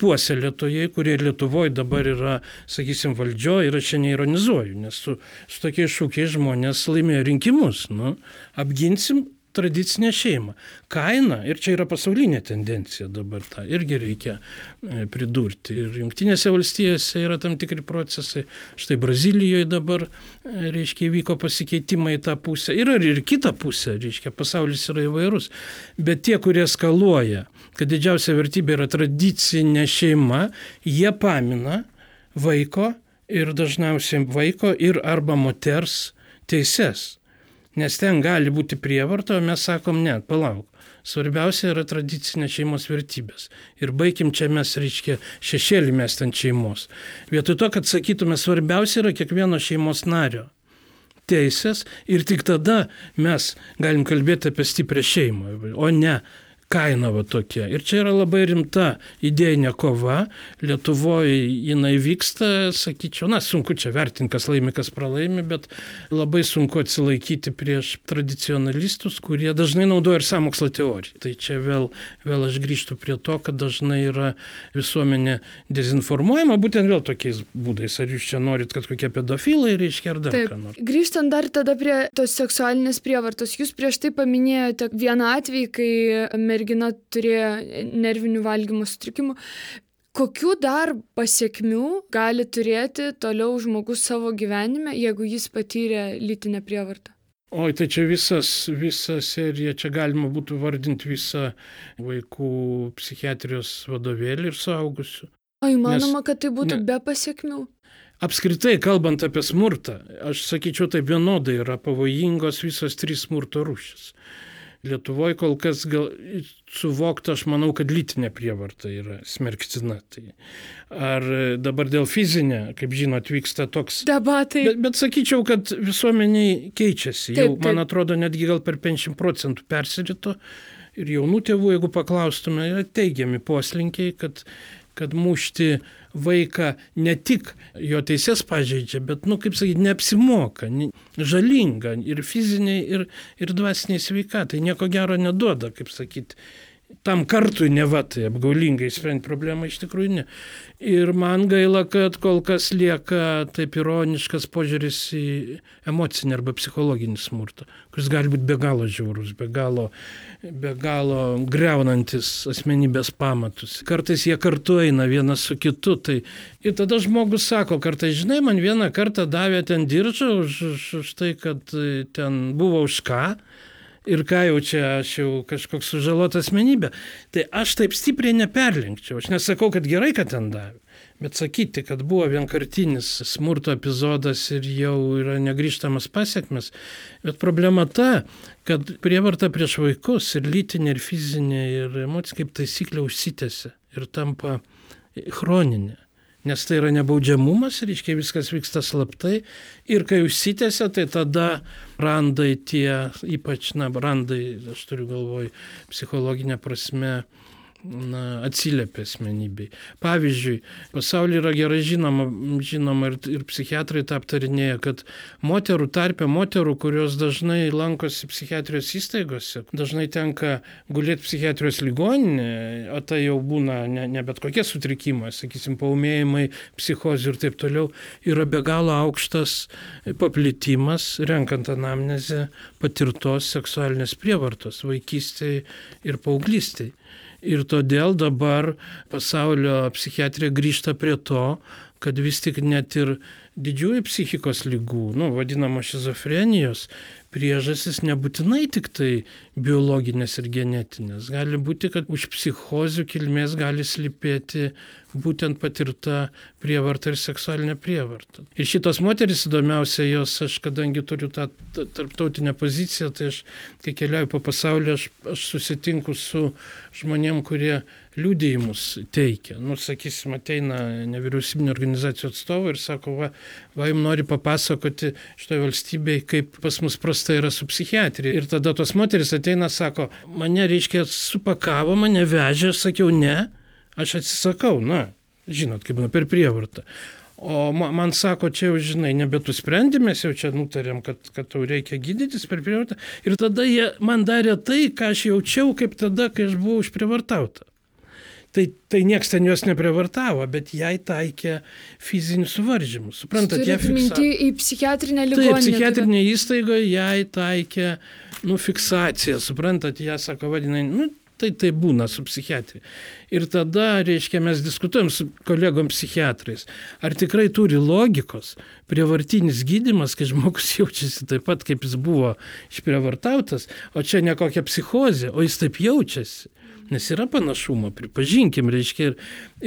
puoselėtojai, kurie Lietuvoje dabar yra, sakysim, valdžioje, ir aš čia neironizuoju, nes su, su tokiais šūkiais žmonės laimėjo rinkimus. Nu, apginsim tradicinę šeimą. Kaina, ir čia yra pasaulinė tendencija dabar, tą irgi reikia e, pridurti. Ir Junktinėse valstijose yra tam tikri procesai. Štai Brazilijoje dabar, e, reiškia, įvyko pasikeitimai į tą pusę. Yra ir kita pusė, reiškia, pasaulis yra įvairus. Bet tie, kurie skaluoja, kad didžiausia vertybė yra tradicinė šeima, jie pamina vaiko ir dažniausiai vaiko ir arba moters teises nes ten gali būti prievarta, o mes sakom, ne, palauk. Svarbiausia yra tradicinė šeimos vertybės. Ir baigim čia mes, reiškia, šešėlį mes ten šeimos. Vietoj to, kad sakytume, svarbiausia yra kiekvieno šeimos nario teisės ir tik tada mes galim kalbėti apie stiprią šeimą, o ne kaina va tokia. Ir čia yra labai rimta idėjinė kova. Lietuvoje jinai vyksta, sakyčiau, na, sunku čia vertinti, kas laimi, kas pralaimi, bet labai sunku atsilaikyti prieš tradicionalistus, kurie dažnai naudoja ir samokslo teoriją. Tai čia vėl, vėl aš grįžtu prie to, kad dažnai yra visuomenė dezinformuojama būtent vėl tokiais būdais. Ar jūs čia norit, kad kokie pedofilai reiškia, ar dar Taip. ką nors. Grįžtant dar tada prie tos seksualinės prievartos, jūs prieš tai paminėjote vieną atvejį, kai mergina turėjo nervinių valgymo sutrikimų. Kokių dar pasiekmių gali turėti toliau žmogus savo gyvenime, jeigu jis patyrė lytinę prievartą? Oi, tai čia visas, visa serija, čia galima būtų vardinti visą vaikų psichiatrijos vadovėlį ir suaugusių. O įmanoma, Nes, kad tai būtų ne, be pasiekmių? Apskritai, kalbant apie smurtą, aš sakyčiau, tai vienodai yra pavojingos visos trys smurto rūšis. Lietuvoje kol kas gal suvokta, aš manau, kad lytinė prievarta yra smerktina. Tai ar dabar dėl fizinė, kaip žinot, vyksta toks... Debatai. Bet, bet sakyčiau, kad visuomeniai keičiasi. Taip, Jau, taip. man atrodo, netgi gal per 50 procentų persirito. Ir jaunų tėvų, jeigu paklaustume, yra teigiami poslinkiai, kad, kad mušti vaiką ne tik jo teises pažeidžia, bet, nu, kaip sakyti, neapsimoka, žalinga ir fiziniai, ir, ir dvasiniai sveikatai, nieko gero neduoda, kaip sakyti. Tam kartui ne va tai apgaulingai sprendti problemą iš tikrųjų ne. Ir man gaila, kad kol kas lieka taip ironiškas požiūris į emocinį arba psichologinį smurtą, kuris gali būti be galo žiaurus, be galo, be galo greunantis asmenybės pamatus. Kartais jie kartu eina vienas su kitu. Tai... Ir tada žmogus sako, kartais, žinai, man vieną kartą davė ten diržą už, už, už tai, kad ten buvo už ką ir ką jau čia aš jau kažkoks sužalota asmenybė. Tai aš taip stipriai neperlinkčiau. Aš nesakau, kad gerai, kad ten davė. Bet sakyti, kad buvo vienkartinis smurto epizodas ir jau yra negryžtamas pasiekmes. Bet problema ta, kad prievarta prieš vaikus ir lytinė, ir fizinė, ir emocinė kaip taisyklė užsitęsia ir tampa chroninė nes tai yra nebaudžiamumas, reiškia viskas vyksta slaptai. Ir kai užsitęsia, tai tada randai tie, ypač, na, randai, aš turiu galvoj, psichologinė prasme, na, atsiliepia asmenybei. Pavyzdžiui, pasaulyje yra gerai žinoma, žinoma ir, ir psichiatrai tą aptarinėja, kad moterų tarpė, moterų, kurios dažnai lankosi psichiatrijos įstaigose, dažnai tenka gulėti psichiatrijos ligoninė, o tai jau būna ne, ne bet kokie sutrikimai, sakysim, paumėjimai, psichozijų ir taip toliau, yra be galo aukštas paplitimas, renkant anamnezę patirtos seksualinės prievartos vaikystėje ir paauglystėje. Ir todėl dabar pasaulio psichiatrija grįžta prie to, kad vis tik net ir didžiųjų psichikos lygų, nu, vadinamo šizofrenijos, priežasis nebūtinai tik tai biologinės ir genetinės. Gali būti, kad už psichozių kilmės gali slipėti būtent patirta prievarta ir seksualinė prievarta. Ir šitos moteris įdomiausia, jos, aš kadangi turiu tą tarptautinę poziciją, tai aš, kai keliauju po pasaulį, aš, aš susitinku su žmonėm, kurie liūdėjimus teikia. Nu, sakysim, ateina nevyriausybinio organizacijų atstovai ir sako, va, va jums nori papasakoti šitoje valstybėje, kaip pas mus prastai yra su psichiatrija. Ir tada tos moteris ateina, sako, mane reiškia supakavo, mane vežė, aš sakiau ne, aš atsisakau, na, žinot, kaip būna per prievartą. O man, sako, čia jau žinai, nebe tu sprendi, mes jau čia nutarėm, kad, kad tau reikia gydytis per prievartą. Ir tada jie man darė tai, ką aš jaučiau kaip tada, kai aš buvau išprievartauta. Tai, tai niekas ten jos neprievartavo, bet jai taikė fizinius suvaržymus. Suprantat, jie fiksavo. Minti į psichiatrinę ligoninę. Taip, psichiatrinė įstaiga jai taikė, nu, fiksaciją. Suprantat, ją sako, vadinai, nu, Tai tai būna su psichiatrija. Ir tada, reiškia, mes diskutuojam su kolegom psichiatrais, ar tikrai turi logikos prievartinis gydimas, kai žmogus jaučiasi taip pat, kaip jis buvo išprievartautas, o čia ne kokia psichozė, o jis taip jaučiasi. Nes yra panašumo, pripažinkim, reiškia. Ir,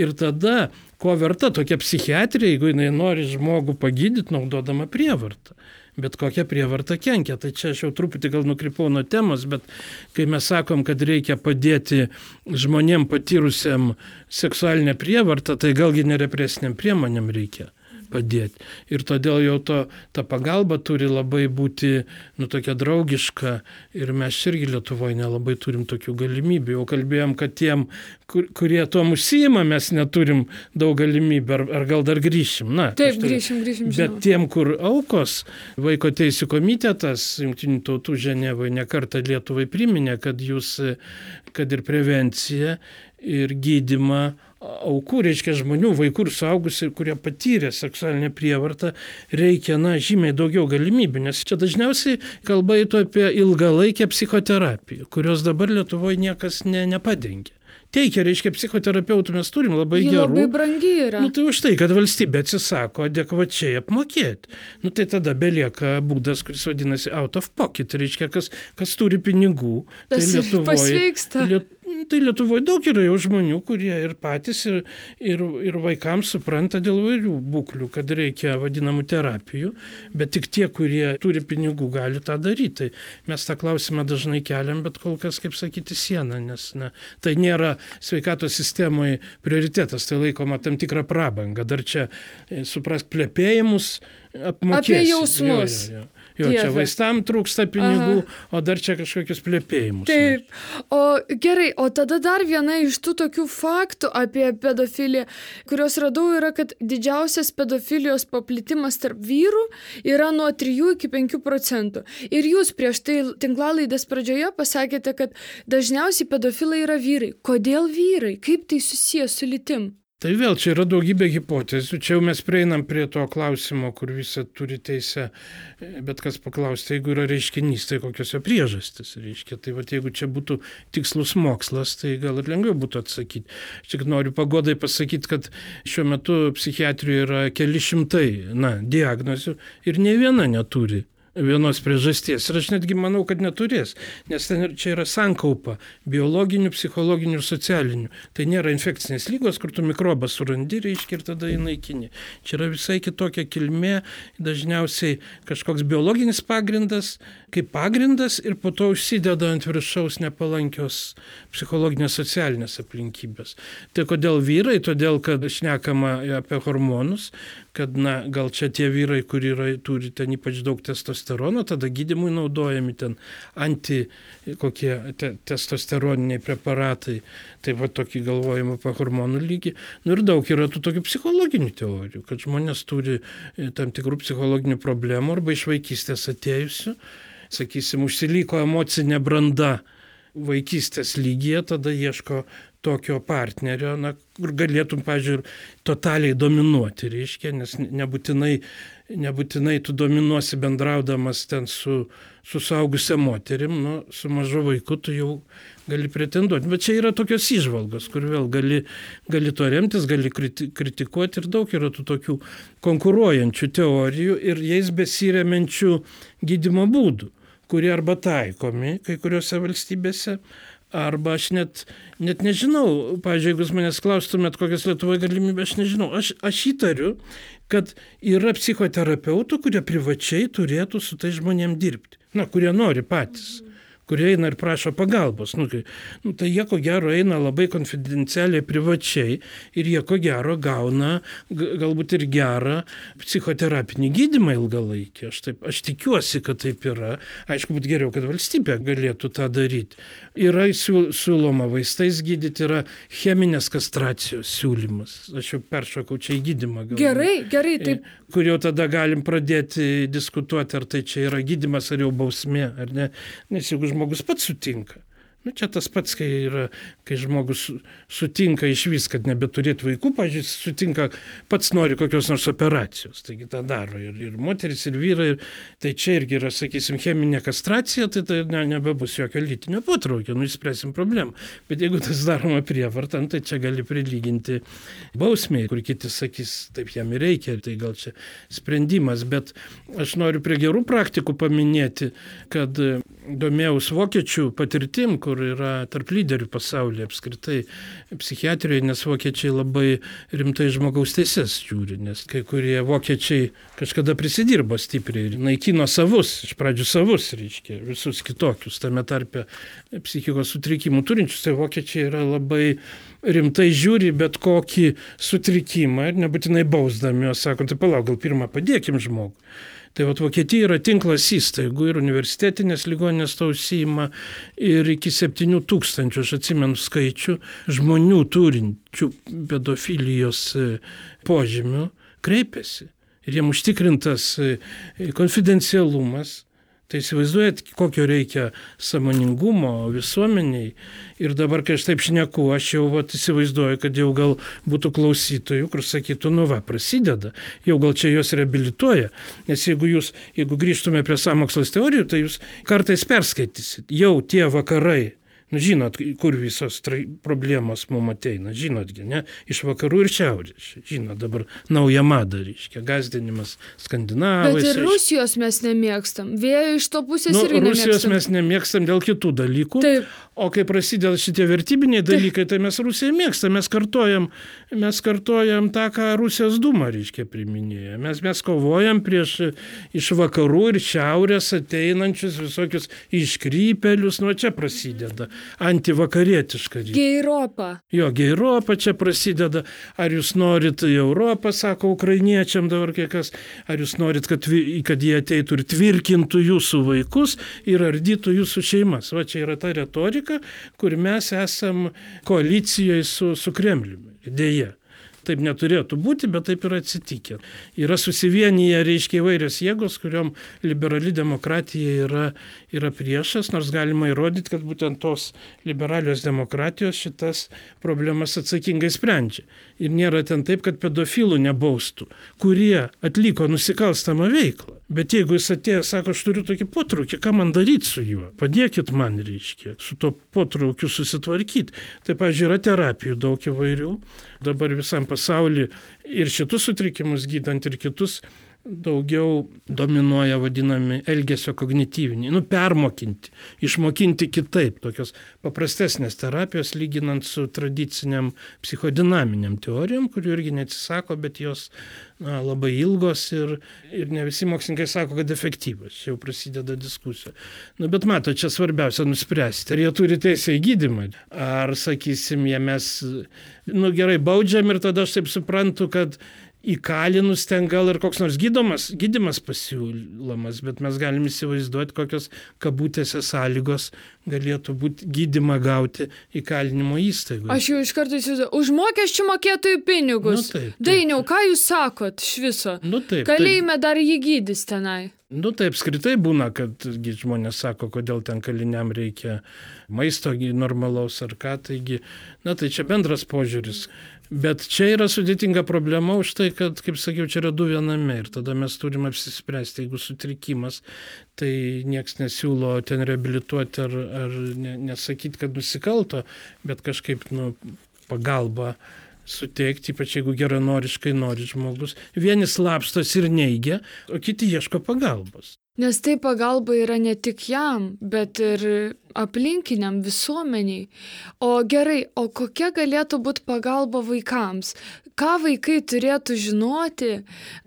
ir tada, ko verta tokia psichiatrija, jeigu jinai nori žmogų pagydyti, naudodama prievartą bet kokia prievarta kenkia. Tai čia aš jau truputį gal nukrypau nuo temos, bet kai mes sakom, kad reikia padėti žmonėm patyrusiam seksualinę prievartą, tai galgi nerepresiniam priemonėm reikia padėti. Ir todėl jau to, ta pagalba turi labai būti, nu, tokia draugiška ir mes irgi Lietuvoje nelabai turim tokių galimybių. Jau kalbėjom, kad tiem, kur, kurie tuom užsijima, mes neturim daug galimybių, ar, ar gal dar grįšim. Na, Taip, tai, grįšim, grįšim. Bet tiem, kur aukos, Vaiko teisų komitetas, Junktinių tautų Ženevoje nekartą Lietuvai priminė, kad jūs, kad ir prevencija ir gydimą aukų, reiškia žmonių, vaikų ir suaugusių, kurie patyrė seksualinę prievartą, reikia, na, žymiai daugiau galimybių, nes čia dažniausiai kalba įtų apie ilgalaikę psichoterapiją, kurios dabar Lietuvoje niekas ne, nepadengia. Teikia, reiškia, psichoterapeutų mes turim labai Ji gerų. Labai brangi yra. Nu tai už tai, kad valstybė atsisako adekvačiai apmokėti. Nu tai tada belieka būdas, kuris vadinasi out of pocket, reiškia, kas, kas turi pinigų. Tai Tas tai Lietuvoje. Pasveiksta. Liet, Tai Lietuvoje daug yra jau žmonių, kurie ir patys, ir, ir, ir vaikams supranta dėl vairių būklių, kad reikia vadinamų terapijų, bet tik tie, kurie turi pinigų, gali tą daryti. Tai mes tą klausimą dažnai keliam, bet kol kas, kaip sakyti, siena, nes ne, tai nėra sveikatos sistemoje prioritetas, tai laikoma tam tikrą prabangą. Dar čia e, suprask plėpėjimus apmokėti. Apie jausmus. Jo, jo, jo. Jo, Dieve. čia vaistam trūksta pinigų, Aha. o dar čia kažkokius plėpėjimus. Taip. O gerai, o tada dar viena iš tų tokių faktų apie pedofiliją, kuriuos radau, yra, kad didžiausias pedofilijos paplitimas tarp vyrų yra nuo 3 iki 5 procentų. Ir jūs prieš tai tinklalaidės pradžioje pasakėte, kad dažniausiai pedofilai yra vyrai. Kodėl vyrai? Kaip tai susijęs su lytim? Tai vėl čia yra daugybė hipotezių. Čia jau mes prieinam prie to klausimo, kur visi turi teisę, bet kas paklausti, jeigu yra reiškinys, tai kokios jo priežastis reiškia. Tai va, jeigu čia būtų tikslus mokslas, tai gal ir lengviau būtų atsakyti. Aš tik noriu pagodai pasakyti, kad šiuo metu psichiatrijoje yra keli šimtai na, diagnozių ir ne viena neturi vienos priežasties. Ir aš netgi manau, kad neturės, nes ten čia yra sankaupa biologinių, psichologinių ir socialinių. Tai nėra infekcinės lygos, kur tu mikrobą surandi, reiškia, ir tada jį naikini. Čia yra visai kitokia kilmė, dažniausiai kažkoks biologinis pagrindas, kaip pagrindas ir po to užsideda ant viršaus nepalankios psichologinės socialinės aplinkybės. Tai kodėl vyrai? Todėl, kad šnekama apie hormonus, kad na, gal čia tie vyrai, kurie yra, turi ten ypač daug testosterono, tada gydimui naudojami ten anti kokie te, testosteroniniai preparatai, taip pat tokį galvojimą apie hormonų lygį. Nu ir daug yra tų tokių psichologinių teorijų, kad žmonės turi e, tam tikrų psichologinių problemų arba iš vaikystės atėjusių sakysim, užsiliko emocinė branda vaikystės lygyje, tada ieško tokio partnerio, na, kur galėtum, pažiūrėjau, totaliai dominuoti, reiškia, nes nebūtinai, nebūtinai tu dominuosi bendraudamas ten su, su saugusia moterim, nu, su mažu vaiku tu jau gali pretenduoti. Bet čia yra tokios išvalgos, kur vėl gali, gali to remtis, gali kriti, kritikuoti ir daug yra tų tokių konkuruojančių teorijų ir jais besiremenčių gydimo būdų kurie arba taikomi kai kuriuose valstybėse, arba aš net, net nežinau, pavyzdžiui, jeigu jūs manęs klaustumėt, kokias Lietuvoje galimybės, aš nežinau. Aš, aš įtariu, kad yra psichoterapeutų, kurie privačiai turėtų su tai žmonėm dirbti. Na, kurie nori patys kurie eina ir prašo pagalbos. Nu, kai, nu, tai jie ko gero eina labai konfidencialiai, privačiai ir jie ko gero gauna galbūt ir gerą psichoterapinį gydymą ilgalaikį. Aš, taip, aš tikiuosi, kad taip yra. Aišku, būtų geriau, kad valstybė galėtų tą daryti. Yra siūloma vaistais gydyti, yra cheminės kastracijos siūlymas. Aš jau peršokau čia į gydymą. Galbūt. Gerai, gerai, e, taip. Kur jau tada galim pradėti diskutuoti, ar tai čia yra gydimas, ar jau bausmė, ar ne. Nes jeigu žmogus žmogus pats sutinka. Nu, čia tas pats, kai, yra, kai žmogus sutinka iš vis, kad nebeturėtų vaikų, pažiūrėjau, sutinka, pats nori kokios nors operacijos, taigi tą daro ir, ir moteris, ir vyrai. Ir, tai čia irgi yra, sakysim, cheminė kastracija, tai tai ne, nebebus jokio lytinio potraukio, nu išspręsim problemą. Bet jeigu tas daroma prievartant, tai čia gali prilyginti bausmiai, kur kiti sakys, taip jam ir reikia, tai gal čia sprendimas. Bet aš noriu prie gerų praktikų paminėti, kad domėjaus vokiečių patirtim, kur yra tarp lyderių pasaulyje apskritai psichiatrijoje, nes vokiečiai labai rimtai žmogaus teises žiūri, nes kai kurie vokiečiai kažkada prisidirbo stipriai ir naikino savus, iš pradžių savus, reiškia, visus kitokius, tame tarpe psichikos sutrikimų turinčius, tai vokiečiai yra labai rimtai žiūri bet kokį sutrikimą ir nebūtinai bausdami, o sako, tai palauk, gal pirmą padėkim žmogui. Tai vat Vokietija yra tinklas įstaigų ir universitetinės ligoninės to užsijima ir iki 7 tūkstančių, aš atsimenu skaičių, žmonių turinčių pedofilijos e, požymių kreipiasi. Ir jiem užtikrintas e, konfidencialumas, Tai įsivaizduojat, kokio reikia samoningumo visuomeniai. Ir dabar, kai aš taip šneku, aš jau vat, įsivaizduoju, kad jau gal būtų klausytojų, kur sakytų, nu va, prasideda, jau gal čia juos reabilituoja. Nes jeigu jūs, jeigu grįžtume prie samokslos teorijų, tai jūs kartais perskaitysit, jau tie vakarai Nu, žinot, kur visos problemos mums ateina, žinotgi, ne? Iš vakarų ir šiaurės. Žinot, dabar nauja mada, reiškia, gazdinimas skandinavais. Bet ir Rusijos mes nemėgstam. Vėjo iš to pusės nu, irgi nemėgstam. Rusijos mes nemėgstam dėl kitų dalykų. Taip. O kai prasideda šitie vertybiniai dalykai, tai mes Rusiją mėgstam, mes kartojam, mes kartojam tą, ką Rusijos duma, reiškia, priminėja. Mes, mes kovojam prieš iš vakarų ir šiaurės ateinančius visokius iškrypelius, nuo čia prasideda antivakarietiška. Geiropa. Jo, Geiropa čia prasideda. Ar jūs norit į Europą, sako ukrainiečiam dabar kas, ar jūs norit, kad, kad jie ateitų ir tvirkintų jūsų vaikus ir ardytų jūsų šeimas. Va čia yra ta retorika, kur mes esam koalicijoje su, su Kremliumi. Dėja. Taip neturėtų būti, bet taip yra atsitikę. Yra susivienyje, reiškia, įvairios jėgos, kuriuom liberali demokratija yra, yra priešas, nors galima įrodyti, kad būtent tos liberalios demokratijos šitas problemas atsakingai sprendžia. Ir nėra ten taip, kad pedofilų nebaustų, kurie atliko nusikalstamą veiklą. Bet jeigu jis atėjo, sako, aš turiu tokį potraukį, ką man daryti su juo? Padėkit man, reiškia, su to potraukiu susitvarkyti. Tai, pažiūrėjau, yra terapijų daug įvairių. Dabar visam pasauliu ir šitus sutrikimus gydant ir kitus daugiau dominuoja vadinami elgesio kognityviniai, nu permokinti, išmokinti kitaip, tokios paprastesnės terapijos lyginant su tradiciniam psichodinaminiam teorijom, kurių irgi neatsisako, bet jos na, labai ilgos ir, ir ne visi mokslininkai sako, kad efektyvus. Čia jau prasideda diskusija. Nu, bet mato, čia svarbiausia nuspręsti, ar jie turi teisę į gydymą, ar, sakysim, jie mes, nu gerai, baudžiam ir tada aš taip suprantu, kad įkalinus ten gal ir koks nors gydomas, gydimas pasiūlomas, bet mes galim įsivaizduoti, kokios kabutėse sąlygos galėtų būti gydimą gauti įkalinimo įstaigoje. Aš jau iš karto įsivaizduoju, už mokesčių mokėtojų pinigus. Nu, taip, taip. Dainiau, ką jūs sakot iš viso? Nu, taip, Kalėjime taip. dar jį gydys tenai. Nu tai apskritai būna, kad žmonės sako, kodėl ten kaliniam reikia maisto normalaus ar ką, taigi, na tai čia bendras požiūris. Bet čia yra sudėtinga problema už tai, kad, kaip sakiau, čia yra du viename ir tada mes turime apsispręsti, jeigu sutrikimas, tai nieks nesiūlo ten reabilituoti ar, ar ne, nesakyti, kad nusikalto, bet kažkaip nu, pagalba suteikti, ypač jeigu geranoriškai nori žmogus. Vieni slapstos ir neigia, o kiti ieško pagalbos. Nes tai pagalba yra ne tik jam, bet ir aplinkiniam visuomeniai. O gerai, o kokia galėtų būti pagalba vaikams? Ką vaikai turėtų žinoti,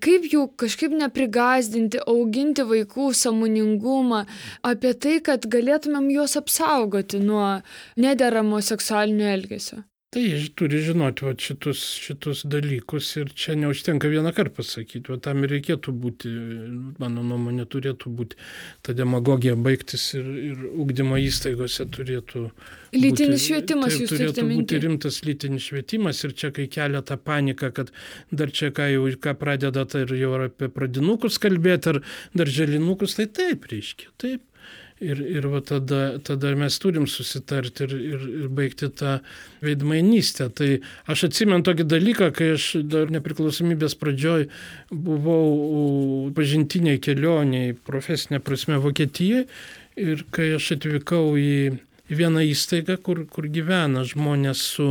kaip jų kažkaip neprigazdinti, auginti vaikų samoningumą, apie tai, kad galėtumėm juos apsaugoti nuo nederamo seksualinio elgesio. Tai jie turi žinoti va, šitus, šitus dalykus ir čia neužtenka vieną kartą pasakyti, o tam ir reikėtų būti, mano nuomonė, turėtų būti ta demagogija baigtis ir, ir ugdymo įstaigose turėtų. Lytinis būti, švietimas tai, jūs turėtų būti rimtas lytinis švietimas ir čia, kai kelia tą paniką, kad dar čia ką jau ką pradeda, tai ir jau apie pradinukus kalbėti, ar darželinukus, tai taip reiškia, taip. Ir, ir va tada, tada mes turim susitarti ir, ir, ir baigti tą veidmainystę. Tai aš atsimenu tokį dalyką, kai aš dar nepriklausomybės pradžioj buvau pažintiniai kelioniai, profesinė prasme Vokietijoje ir kai aš atvykau į į vieną įstaigą, kur, kur gyvena žmonės su,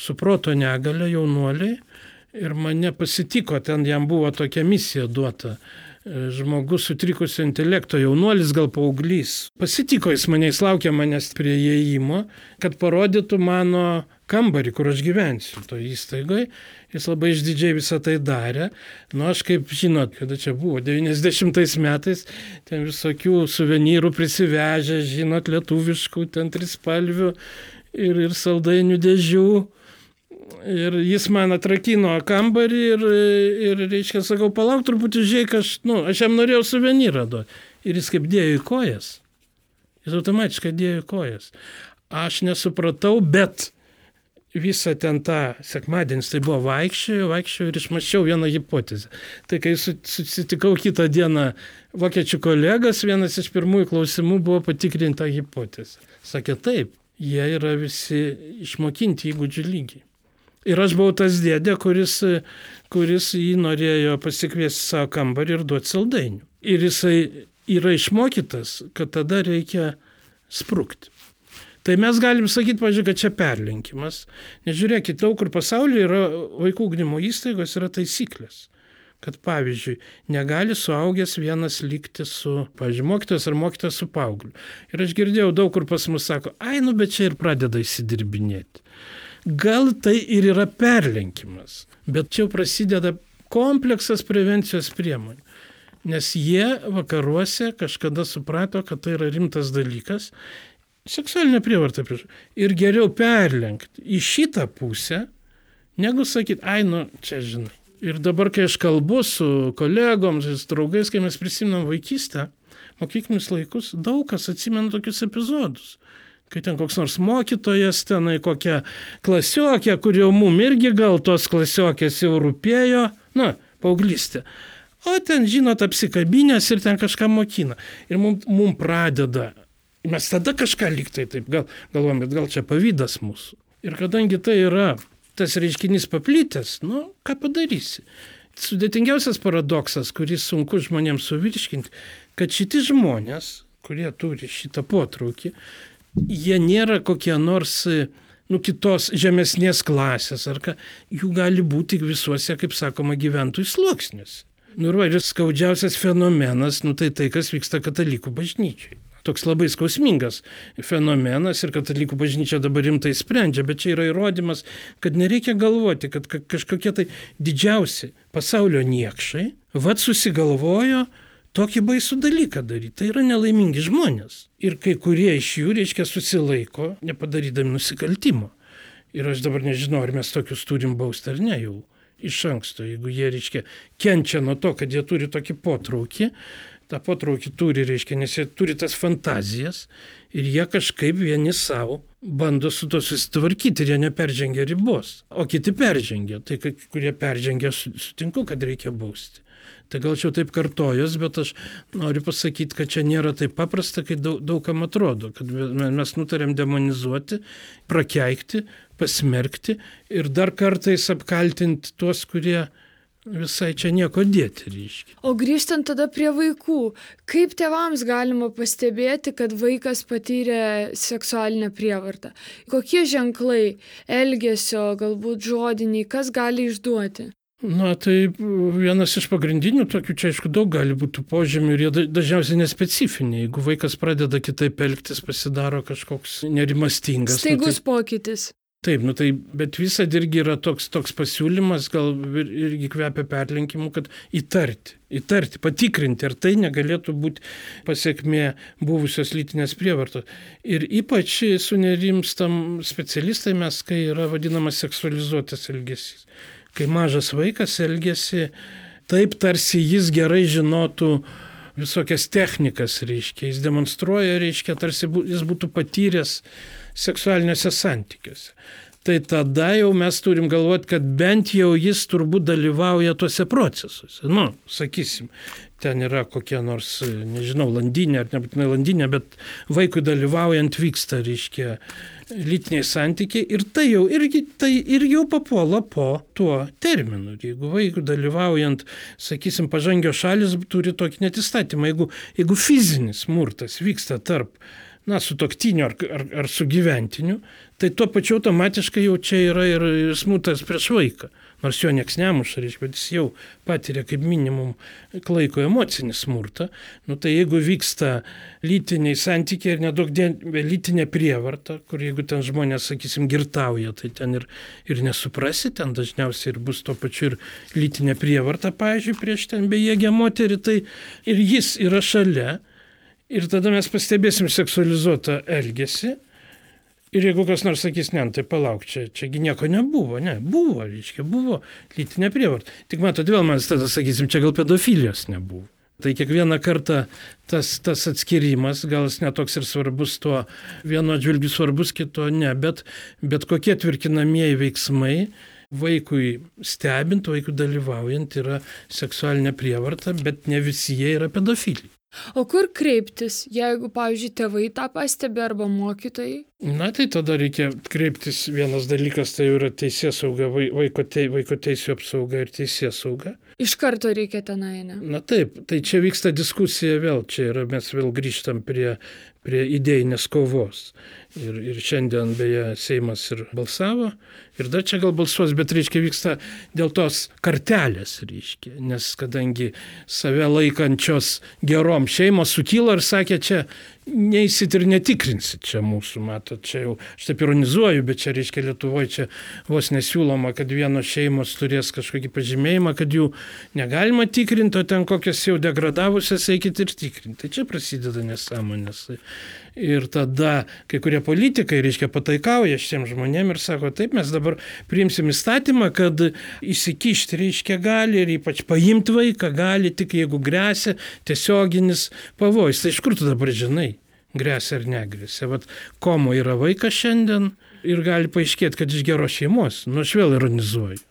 su proto negale, jaunuoliai. Ir mane pasitiko, ten jam buvo tokia misija duota žmogus sutrikusio intelekto, jaunuolis gal paauglys. Pasitiko jis mane, jis laukia manęs prie įėjimo, kad parodytų mano kambarį, kur aš gyvensiu to įstaigoje. Jis labai išdidžiai visą tai darė. Nu, aš kaip žinot, kada čia buvo, 90 metais, ten visokių suvenyrų prisivežę, žinot, lietuviškų, ten trispalvių ir, ir saldainių dėžių. Ir jis man atrakino kambarį ir, ir reiškia, sakau, palauk truputį, žiūrėk, aš, nu, aš jam norėjau suvenyrą duoti. Ir jis kaip dėjo į kojas. Jis automatiškai dėjo į kojas. Aš nesupratau, bet visą ten tą sekmadienis tai buvo vaikščiojo, vaikščiojo ir išmačiau vieną hipotezę. Tai kai susitikau kitą dieną vokiečių kolegas, vienas iš pirmųjų klausimų buvo patikrinta hipotezė. Sakė taip, jie yra visi išmokinti įgūdžių lygiai. Ir aš buvau tas dėdė, kuris, kuris jį norėjo pasikviesti savo kambarį ir duoti saldainių. Ir jisai yra išmokytas, kad tada reikia sprūkti. Tai mes galim sakyti, pažiūrėk, kad čia perlenkimas. Nežiūrėkit, daug kur pasaulyje yra vaikų ugdymo įstaigos, yra taisyklės. Kad pavyzdžiui, negali suaugęs vienas likti su, pavyzdžiui, mokytojas ar mokytojas su paaugliu. Ir aš girdėjau daug kur pas mus sako, ai, nu bet čia ir pradeda įsidirbinėti. Gal tai ir yra perlenkimas, bet čia prasideda kompleksas prevencijos priemonių. Nes jie vakaruose kažkada suprato, kad tai yra rimtas dalykas. Seksualinė prievarta prieš. Ir geriau perlenkti į šitą pusę, negu sakyti, ai, nu, čia žinai. Ir dabar, kai aš kalbu su kolegom, su draugais, kai mes prisiminam vaikystę, mokyklinius laikus, daug kas atsimena tokius epizodus kai ten koks nors mokytojas, tenai kokia klasiokė, kur jau mum irgi gal tos klasiokės jau rūpėjo, na, paauglystė. O ten, žinot, apsikabinės ir ten kažką mokina. Ir mum, mum pradeda, mes tada kažką liktai taip gal, galvom, bet gal čia pavydas mūsų. Ir kadangi tai yra tas reiškinys paplitęs, nu, ką padarysi. Sudėtingiausias paradoksas, kurį sunku žmonėms suvirškinti, kad šitie žmonės, kurie turi šitą potraukį, jie nėra kokie nors nu, kitos žemesnės klasės, ar ką, jų gali būti visuose, kaip sakoma, gyventojų sluoksniuose. Nu ir va, ir skaudžiausias fenomenas, nu tai tai, kas vyksta katalikų bažnyčiai. Toks labai skausmingas fenomenas ir katalikų bažnyčia dabar rimtai sprendžia, bet čia yra įrodymas, kad nereikia galvoti, kad kažkokie tai didžiausi pasaulio niekšai, vad susigalvojo tokį baisų dalyką daryti. Tai yra nelaimingi žmonės. Ir kai kurie iš jų, reiškia, susilaiko, nepadarydami nusikaltimo. Ir aš dabar nežinau, ar mes tokius turim bausti ar ne jau iš anksto. Jeigu jie, reiškia, kenčia nuo to, kad jie turi tokį potraukį, tą potraukį turi, reiškia, nes jie turi tas fantazijas ir jie kažkaip vieni savo bando su to susitvarkyti ir jie neperžengia ribos. O kiti peržengia. Tai kai kurie peržengia, sutinku, kad reikia bausti. Tai gal čia taip kartojus, bet aš noriu pasakyti, kad čia nėra taip paprasta, kaip daug, daugam atrodo, kad mes nutarėm demonizuoti, prakeikti, pasmerkti ir dar kartais apkaltinti tuos, kurie visai čia nieko dėti reiškia. O grįžtant tada prie vaikų, kaip tėvams galima pastebėti, kad vaikas patyrė seksualinę prievartą? Kokie ženklai, elgesio, galbūt žodiniai, kas gali išduoti? Na, tai vienas iš pagrindinių tokių, čia aišku, daug gali būti požymių ir jie dažniausiai nespecifiniai. Jeigu vaikas pradeda kitaip elgtis, pasidaro kažkoks nerimastingas. Staigus nu, tai, pokytis. Taip, nu tai, bet visad irgi yra toks, toks pasiūlymas, gal irgi kvepia perlinkimu, kad įtarti, įtarti, patikrinti, ar tai negalėtų būti pasiekmė buvusios lytinės prievartos. Ir ypač sunerimstam specialistai mes, kai yra vadinamas seksualizuotas elgesys. Kai mažas vaikas elgesi taip, tarsi jis gerai žinotų visokias technikas, reiškia, jis demonstruoja, reiškia, tarsi jis būtų patyręs seksualiniuose santykiuose. Tai tada jau mes turim galvoti, kad bent jau jis turbūt dalyvauja tuose procesuose. Nu, sakysim, ten yra kokie nors, nežinau, landinė ar nebūtinai landinė, bet vaikui dalyvaujant vyksta, reiškia, lytiniai santykiai ir tai jau, irgi, tai ir jau papuola po tuo terminu. Jeigu vaikui dalyvaujant, sakysim, pažangios šalis turi tokį net įstatymą, jeigu, jeigu fizinis smurtas vyksta tarp na, su toktiniu ar, ar, ar su gyventiniu, tai tuo pačiu automatiškai jau čia yra ir smurtas prieš vaiką. Nors jo nieks nemuša, reiškia, bet jis jau patiria kaip minimum klaiko emocinį smurtą. Nu, tai jeigu vyksta lytiniai santykiai ir nedaug lytinė prievarta, kur jeigu ten žmonės, sakysim, girtauja, tai ten ir, ir nesuprasi, ten dažniausiai ir bus tuo pačiu ir lytinė prievarta, pavyzdžiui, prieš ten bejėgę moterį, tai ir jis yra šalia Ir tada mes pastebėsim seksualizuotą elgesį. Ir jeigu kas nors sakys, ne, tai palauk, čia, čiagi nieko nebuvo, ne, buvo, reiškia, buvo lytinė prievarta. Tik matot, vėl mes tada sakysim, čia gal pedofilijos nebuvo. Tai kiekvieną kartą tas, tas atskirimas, gal jis netoks ir svarbus tuo, vienu atžvilgiu svarbus, kito ne, bet, bet kokie tvirkinamieji veiksmai vaikui stebint, vaikui dalyvaujant yra seksualinė prievarta, bet ne visi jie yra pedofilai. O kur kreiptis, jeigu, pavyzdžiui, tėvai tą pastebi arba mokytojai? Na tai tada reikia kreiptis, vienas dalykas tai yra teisės sauga, vaiko, te, vaiko teisų apsauga ir teisės sauga. Iš karto reikia tenai, ne? Na taip, tai čia vyksta diskusija vėl, čia yra, mes vėl grįžtam prie, prie idėjinės kovos. Ir, ir šiandien beje Seimas ir balsavo, ir dar čia gal balsuos, bet reiškia vyksta dėl tos kartelės, reiškia, nes kadangi save laikančios gerom šeimos sukyla ir sakė, čia neįsit ir netikrinsit čia mūsų, matot, čia jau, aš taip ironizuoju, bet čia reiškia Lietuvoje čia vos nesiūloma, kad vienos šeimos turės kažkokį pažymėjimą, kad jų negalima tikrinti, o ten kokias jau degradavusias eikit ir tikrinti. Tai čia prasideda nesąmonės. Ir tada kai kurie politikai, reiškia, pataikauja šiems žmonėms ir sako, taip mes dabar priimsim įstatymą, kad įsikišti, reiškia, gali ir ypač paimti vaiką gali tik jeigu grėsia tiesioginis pavojus. Tai iš kur tu dabar žinai? grėsia ar negrėsia. Vat komo yra vaikas šiandien ir gali paaiškėti, kad iš geros šeimos. Nu, aš vėl ironizuoju.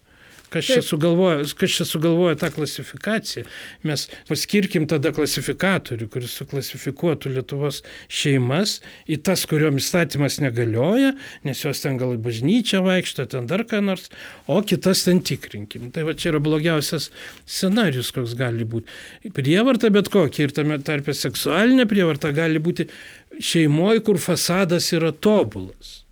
Kas čia, sugalvoja, kas čia sugalvoja tą klasifikaciją? Mes paskirkim tada klasifikatorių, kuris suklasifikuotų Lietuvos šeimas į tas, kuriuom įstatymas negalioja, nes jos ten gal į bažnyčią vaikšto, ten dar ką nors, o kitas ten tikrinkim. Tai va čia yra blogiausias scenarius, koks gali būti. Prievarta bet kokia ir tame tarpe seksualinė prievarta gali būti šeimoje, kur fasadas yra tobulas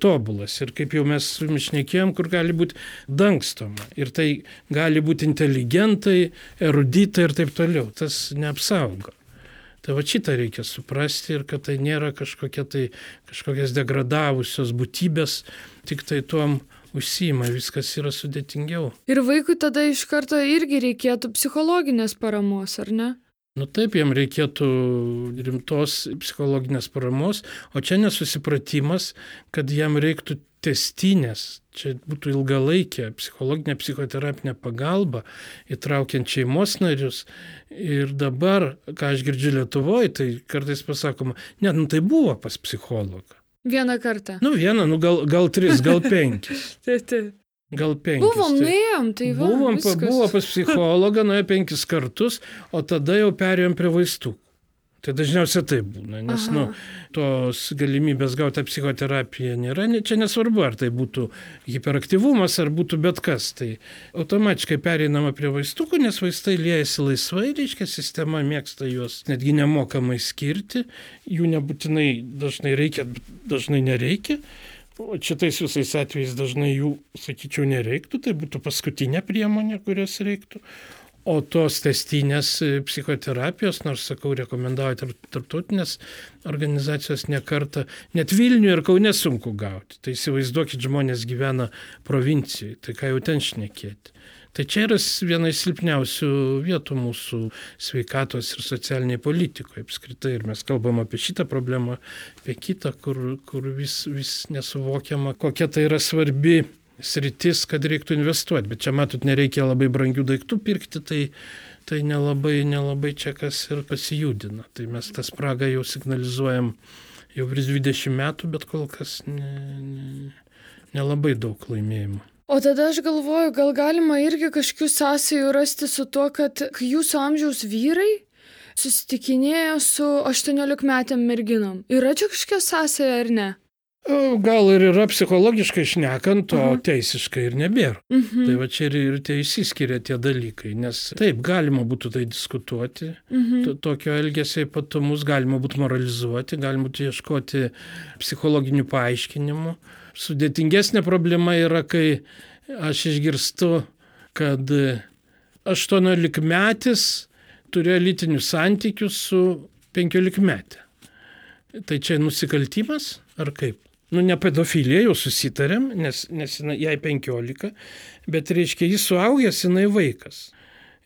tobulas ir kaip jau mes su jumis šnekėjom, kur gali būti dangstoma. Ir tai gali būti inteligentai, eruditai ir taip toliau. Tas neapsaugo. Tai va šitą reikia suprasti ir kad tai nėra kažkokia tai, kažkokias degradavusios būtybės, tik tai tuom užsima, viskas yra sudėtingiau. Ir vaikui tada iš karto irgi reikėtų psichologinės paramos, ar ne? Nu taip, jam reikėtų rimtos psichologinės paramos, o čia nesusipratimas, kad jam reiktų testinės, čia būtų ilgalaikė psichologinė psichoterapinė pagalba, įtraukiant šeimos narius. Ir dabar, ką aš girdžiu Lietuvoje, tai kartais pasakoma, net nu tai buvo pas psichologą. Vieną kartą. Nu vieną, nu gal, gal tris, gal penkis. taip, taip. Gal penkis. Buvom, tai nuėjom, tai va. Buvom, viskas. buvo pas psichologą, nuėjo penkis kartus, o tada jau perėjom prie vaistų. Tai dažniausiai taip būna, nes Aha. nu, tos galimybės gauti psichoterapiją nėra, čia nesvarbu, ar tai būtų hiperaktyvumas, ar būtų bet kas. Tai automatiškai pereinama prie vaistukų, nes vaistai liejasi laisvai, reiškia, sistema mėgsta juos netgi nemokamai skirti, jų nebūtinai dažnai reikia, dažnai nereikia. O šitais visais atvejais dažnai jų, sakyčiau, nereiktų, tai būtų paskutinė priemonė, kurios reiktų. O tos testinės e, psichoterapijos, nors sakau, rekomendauja tarptautinės organizacijos nekarta, net Vilniuje ir Kaune sunku gauti. Tai įsivaizduokit, žmonės gyvena provincijoje, tai ką jau ten šnekėti. Tai čia yra viena iš silpniausių vietų mūsų sveikatos ir socialiniai politikoje apskritai. Ir mes kalbam apie šitą problemą, apie kitą, kur, kur vis, vis nesuvokiama, kokia tai yra svarbi sritis, kad reiktų investuoti. Bet čia matot, nereikia labai brangių daiktų pirkti, tai, tai nelabai, nelabai čia kas ir pasijudina. Tai mes tą spragą jau signalizuojam jau virš 20 metų, bet kol kas nelabai ne, ne daug laimėjimų. O tada aš galvoju, gal galima irgi kažkokių sąsajų rasti su tuo, kad jūsų amžiaus vyrai susitikinėjo su 18 metėm merginom. Yra čia kažkokia sąsaja ar ne? Gal ir yra psichologiškai šnekant, o mhm. teisiškai ir nebėra. Mhm. Tai va čia ir, ir tie įsiskiria tie dalykai, nes taip, galima būtų tai diskutuoti, mhm. tokio elgesio ypatumus, galima būtų moralizuoti, galima būtų ieškoti psichologinių paaiškinimų sudėtingesnė problema yra, kai aš išgirstu, kad 18 metis turėjo lytinius santykius su 15 metė. Tai čia nusikaltimas ar kaip? Nu, ne pedofilija, jau susitarėm, nes, nes jai 15, bet reiškia, jis suaugęs, jinai vaikas.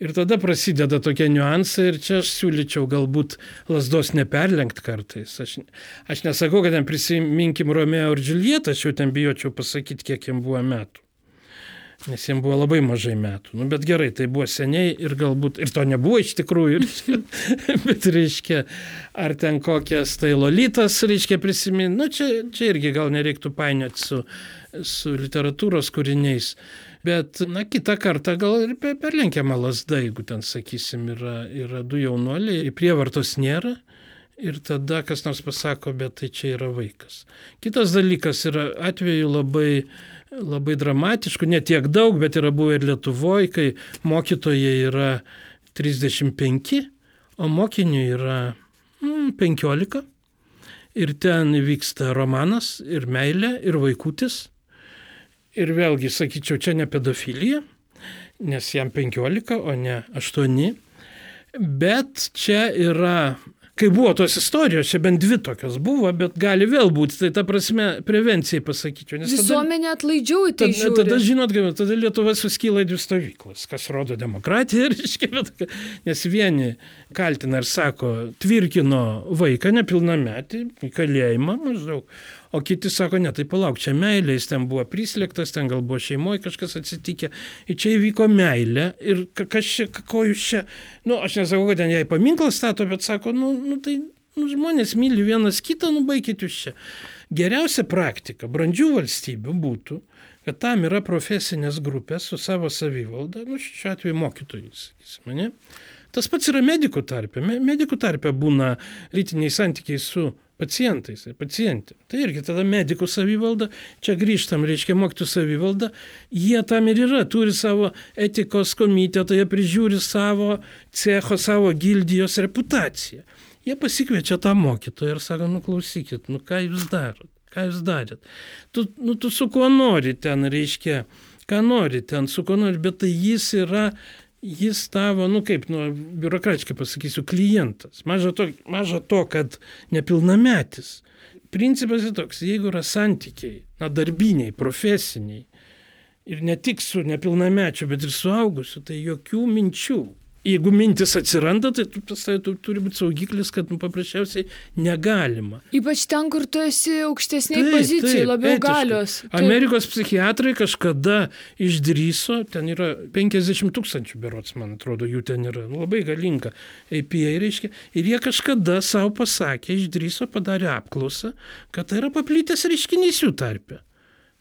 Ir tada prasideda tokie niuansai ir čia aš siūlyčiau galbūt lasdos neperlenkt kartais. Aš, aš nesakau, kad ten prisiminkim Romeo ir Džiulietą, aš jau ten bijočiau pasakyti, kiek jam buvo metų. Nes jiems buvo labai mažai metų. Nu, bet gerai, tai buvo seniai ir galbūt, ir to nebuvo iš tikrųjų, ir, bet reiškia, ar ten kokias tai lolitas, reiškia, prisiminti, nu čia, čia irgi gal nereiktų painioti su, su literatūros kūriniais. Bet, na, kitą kartą gal ir perlenkiama lasda, jeigu ten, sakysim, yra, yra du jaunuoliai, prievartos nėra. Ir tada kas nors pasako, bet tai čia yra vaikas. Kitas dalykas yra atveju labai, labai dramatiškų, ne tiek daug, bet yra buvę ir Lietuvoje, kai mokytojai yra 35, o mokinių yra mm, 15. Ir ten vyksta romanas, ir meilė, ir vaikutis. Ir vėlgi, sakyčiau, čia ne pedofilija, nes jam 15, o ne 8. Bet čia yra kai buvo tos istorijos, čia bent dvi tokios buvo, bet gali vėl būti, tai ta prasme prevencijai pasakyčiau. Visuomenė atlaidžiau į tai. Tada, žiūri. tada žinot, tada Lietuva suskyla į dvi stovyklas, kas rodo demokratiją, reiškia, nes vieni kaltina ir sako, tvirkino vaiką nepilnametį į kalėjimą maždaug, o kiti sako, ne, tai palauk, čia meilė, jis ten buvo prislėgtas, ten gal buvo šeimoje kažkas atsitikė, ir čia įvyko meilė, ir kas čia, ko jūs čia, nu, aš nesakau, kad ten jai paminklą stato, bet sako, nu, nu tai nu, žmonės myli vienas kitą, nu baikit jūs čia. Geriausia praktika brandžių valstybių būtų, kad tam yra profesinės grupės su savo savivalda, nu, šiuo atveju mokytojai, sakysime, ne? Tas pats yra medikų tarpe. Medikų tarpe būna lytiniai santykiai su pacientais ir pacientė. Tai irgi tada medikų savivalda, čia grįžtam, reiškia mokytų savivalda, jie tam ir yra, turi savo etikos komitetą, jie prižiūri savo cecho, savo gildijos reputaciją. Jie pasikviečia tą mokytoją ir sako, nu klausykit, nu ką jūs darot, ką jūs darėt. Tu, nu, tu su kuo nori ten, reiškia, ką nori ten, su kuo nori, bet tai jis yra jis tavo, nu kaip, nu, biurokratiškai pasakysiu, klientas. Maža to, maža to kad nepilnametis. Principas yra toks, jeigu yra santykiai, na, darbiniai, profesiniai, ir ne tik su nepilnamečiu, bet ir suaugusiu, tai jokių minčių jeigu mintis atsiranda, tai tu, tai, tu turi būti saugiklis, kad nu, paprasčiausiai negalima. Ypač ten, kur tu esi aukštesniai pozicijai, labiau etiškai. galios. Taip. Amerikos psichiatrai kažkada išdryso, ten yra 50 tūkstančių berots, man atrodo, jų ten yra nu, labai galinga APA reiškia, ir jie kažkada savo pasakė, išdryso, padarė apklausą, kad tai yra paplitęs reiškinys jų tarpe.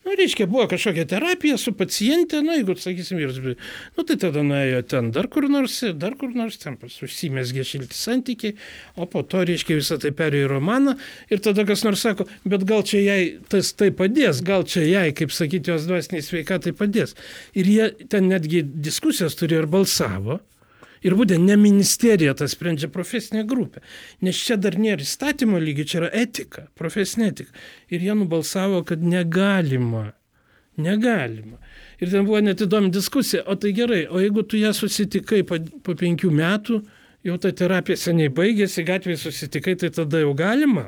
Nu, reiškia, buvo kažkokia terapija su pacientė, nu, jeigu, sakysim, vyras, nu, tai tada nuėjo ten dar kur nors, dar kur nors, ten užsimesgė šilti santykiai, o po to, reiškia, visą tai perėjo į romaną ir tada kas nors sako, bet gal čia jai tas tai padės, gal čia jai, kaip sakyti, jos dvasiniai sveikatai padės. Ir jie ten netgi diskusijos turėjo ir balsavo. Ir būtent ne ministerija tas sprendžia profesinė grupė. Nes čia dar nėra įstatymo lygiai, čia yra etika, profesinė etika. Ir jie nubalsavo, kad negalima. Negalima. Ir ten buvo net įdomi diskusija, o tai gerai, o jeigu tu ją susitikai po, po penkių metų, jau ta terapija seniai baigėsi, gatvėje susitikai, tai tada jau galima.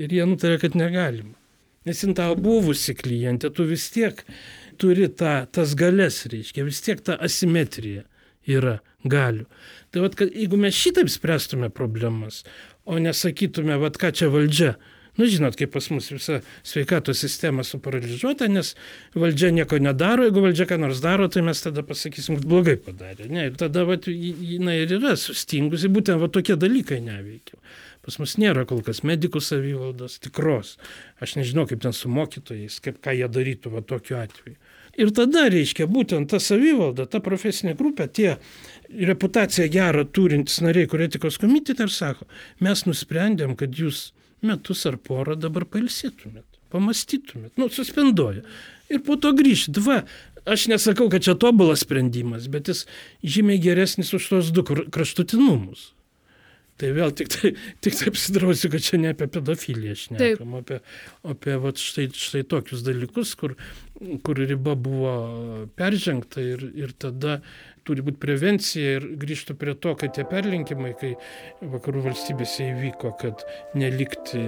Ir jie nutarė, kad negalima. Nes jin tavo buvusi klientė, tu vis tiek turi tą, tas galės, reiškia, vis tiek ta asimetrija yra galių. Tai vad, kad jeigu mes šitaip spręstume problemas, o nesakytume, vad ką čia valdžia, Nu, žinot, kaip pas mus visa sveikatos sistema suparaližuota, nes valdžia nieko nedaro, jeigu valdžia ką nors daro, tai mes tada pasakysim, kad blogai padarė. Ne, ir tada vat, jinai ir yra sustingusi, būtent va, tokie dalykai neveikia. Pas mus nėra kol kas medikų savivaldos tikros. Aš nežinau, kaip ten su mokytojais, kaip ką jie darytų va tokiu atveju. Ir tada, reiškia, būtent ta savivalda, ta profesinė grupė, tie reputaciją gerą turintys nariai, kurie etikos komitete ir sako, mes nusprendėm, kad jūs metus ar porą dabar pailsėtumėt, pamastytumėt, nu, suspenduoja. Ir po to grįžt. Va, aš nesakau, kad čia tobulas sprendimas, bet jis žymiai geresnis už tos du kraštutinumus. Tai vėl tik, tai, tik taip apsidrausiu, kad čia ne apie pedofiliją šnekam, apie, apie vat, štai, štai tokius dalykus, kur, kur riba buvo peržengta ir, ir tada turi būti prevencija ir grįžtų prie to, kad tie perlinkimai, kai vakarų valstybėse įvyko, kad nelikti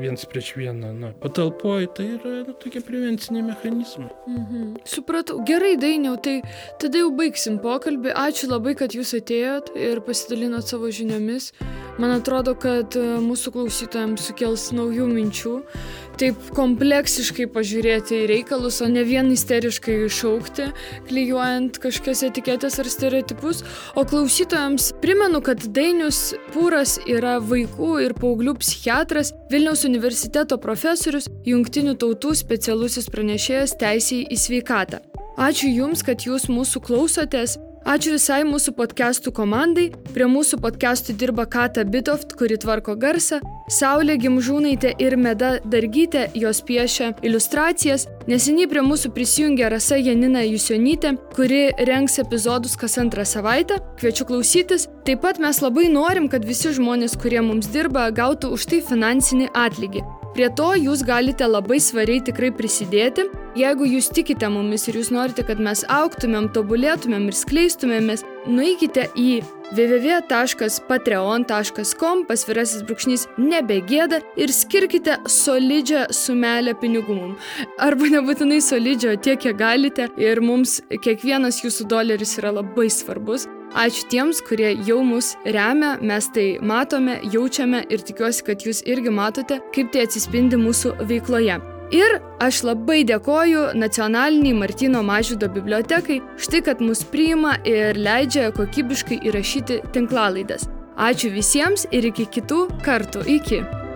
viens prieš vieną na, patalpoje, tai yra na, tokie prevenciniai mechanizmai. Mhm. Supratau, gerai dainiau, tai tada jau baigsim pokalbį. Ačiū labai, kad jūs atėjot ir pasidalinot savo žiniomis. Man atrodo, kad mūsų klausytojams sukels naujų minčių taip kompleksiškai pažiūrėti į reikalus, o ne vien isteriškai išaukti, klyjuojant kažkokias etiketės ar stereotipus. O klausytojams primenu, kad Dainius Pūras yra vaikų ir paauglių psichiatras, Vilniaus universiteto profesorius, jungtinių tautų specialusis pranešėjas teisėjai į sveikatą. Ačiū Jums, kad Jūs mūsų klausotės. Ačiū visai mūsų podcastų komandai. Prie mūsų podcastų dirba Kata Bitoft, kuri tvarko garsą, Saulė Gimžūnaitė ir Meda Dargytė, jos piešia iliustracijas. Neseniai prie mūsų prisijungė Rasa Janina Jusionytė, kuri renks epizodus kas antrą savaitę. Kviečiu klausytis. Taip pat mes labai norim, kad visi žmonės, kurie mums dirba, gautų už tai finansinį atlygį. Prie to jūs galite labai svariai tikrai prisidėti. Jeigu jūs tikite mumis ir jūs norite, kad mes auktumėm, tobulėtumėm ir skleistumėmės, nueikite į www.patreon.com pasvirasis brūkšnys nebegėda ir skirkite solidžią sumelę pinigų mum. Arba nebūtinai solidžią, tiek kiek galite ir mums kiekvienas jūsų doleris yra labai svarbus. Ačiū tiems, kurie jau mus remia, mes tai matome, jaučiame ir tikiuosi, kad jūs irgi matote, kaip tai atsispindi mūsų veikloje. Ir aš labai dėkoju nacionaliniai Martino Mažydo bibliotekai štai, kad mus priima ir leidžia kokybiškai įrašyti tinklalaidas. Ačiū visiems ir iki kitų kartų. Iki.